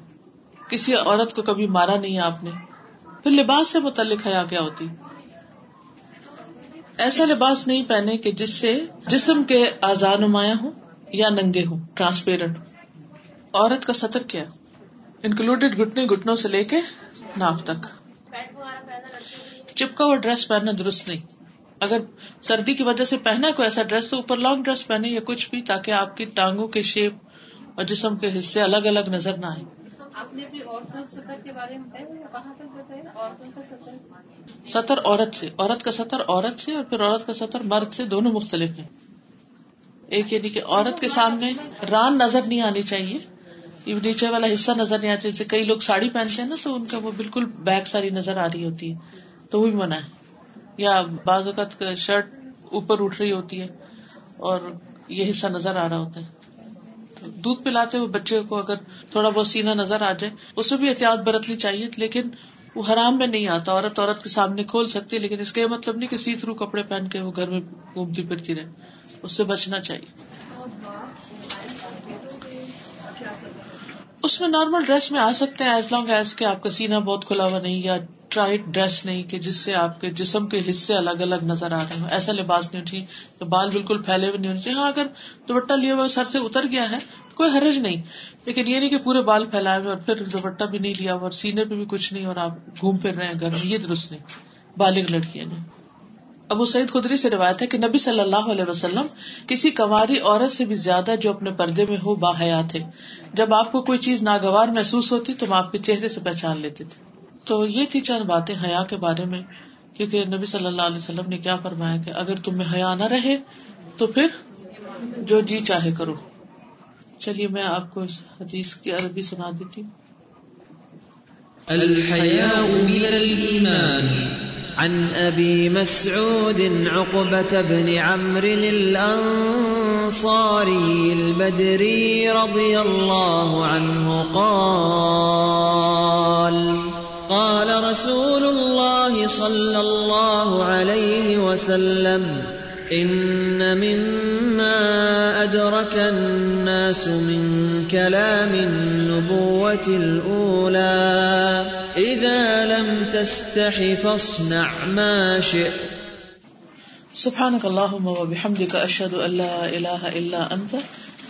کسی عورت کو کبھی مارا نہیں آپ نے۔ پھر لباس سے متعلق حیا کیا ہوتی۔ ایسا لباس نہیں پہنے کہ جس سے جسم کے آزاد نمایاں ہوں یا ننگے ہوں ٹرانسپیرنٹ عورت کا سطر کیا؟ انکلوڈیڈ گٹنے گٹنوں سے لے کے ناف تک۔ چپکا ہوا ڈریس پہننا درست نہیں۔ اگر سردی کی وجہ سے پہنا کوئی ایسا ڈریس تو اوپر لانگ ڈریس پہنے یا کچھ بھی تاکہ آپ کی ٹانگوں کے شیپ اور جسم کے حصے الگ الگ نظر نہ آئے
آپ نے سطر
عورت سے۔ عورت کا سطر عورت سے اور پھر عورت کا سطر مرد سے دونوں مختلف ہیں۔ ایک یعنی کہ عورت کے سامنے ران نظر نہیں آنی چاہیے۔ نیچے والا حصہ نظر نہیں آنا چاہیے کئی لوگ ساڑی پہنتے ہیں نا تو ان کا وہ بالکل بیک ساری نظر آ رہی ہوتی ہے۔ تو وہ بھی منع ہے۔ یا بعض اوقات شرٹ اوپر اٹھ رہی ہوتی ہے اور یہ حصہ نظر آ رہا ہوتا ہے۔ دودھ پلاتے ہوئے بچے کو اگر تھوڑا بہت سینا نظر آ جائے اس میں بھی احتیاط برتنی چاہیے، لیکن وہ حرام میں نہیں آتا۔ عورت عورت کے سامنے کھول سکتی لیکن اس کا یہ مطلب نہیں کہ سی تھرو کپڑے پہن کے وہ گھر میں گھومتی پھرتی رہے۔ اس سے بچنا چاہیے۔ اس میں نارمل ڈریس میں آ سکتے ہیں ایز لانگ ایز کے آپ کا سینا بہت کھلا ہوا نہیں یا ٹرائٹ ڈریس نہیں کہ جس سے آپ کے جسم کے حصے الگ الگ نظر آ رہے ہوں۔ ایسا لباس نہیں چاہیے بال بالکل پھیلے ہوئے نہیں ہونے چاہیے۔ ہاں اگر دوپٹہ لیا ہوا سر سے اتر گیا ہے، کوئی حرج نہیں۔ لیکن یہ نہیں کہ پورے بال پھیلائے ہوئے اور پھر دوپٹہ بھی نہیں لیا ہوا اور سینے پہ بھی کچھ نہیں اور آپ گھوم پھر رہے ہیں۔ گھر میں یہ درست نہیں۔ بالغ لڑکیاں نے ابو سعید خدری سے روایت ہے کہ نبی صلی اللہ علیہ وسلم کسی کنواری عورت سے بھی زیادہ جو اپنے پردے میں ہو باحیات ہے۔ جب آپ کو کوئی چیز ناگوار محسوس ہوتی تو آپ کے چہرے سے پہچان لیتے تھے تو یہ تھی چند باتیں حیا کے بارے میں، کیونکہ نبی صلی اللہ علیہ وسلم نے کیا فرمایا کہ اگر تم میں حیا نہ رہے تو پھر جو جی چاہے کرو۔ چلیے میں آپ کو اس حدیث کی عربی سنا دیتی ہوں۔
عن أبي مسعود عقبة بن عمرو الأنصاري البدري رضي الله عنه قال قال رسول الله صلى الله عليه وسلم، إن مما أدرك الناس من كلام النبوة الأولى. تستح فاصنع ما شئت.
سبحانك اللهم وبحمدك اشهد ان لا اله الا انت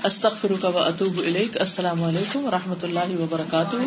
استغفرك واتوب اليك السلام عليكم ورحمة الله وبركاته.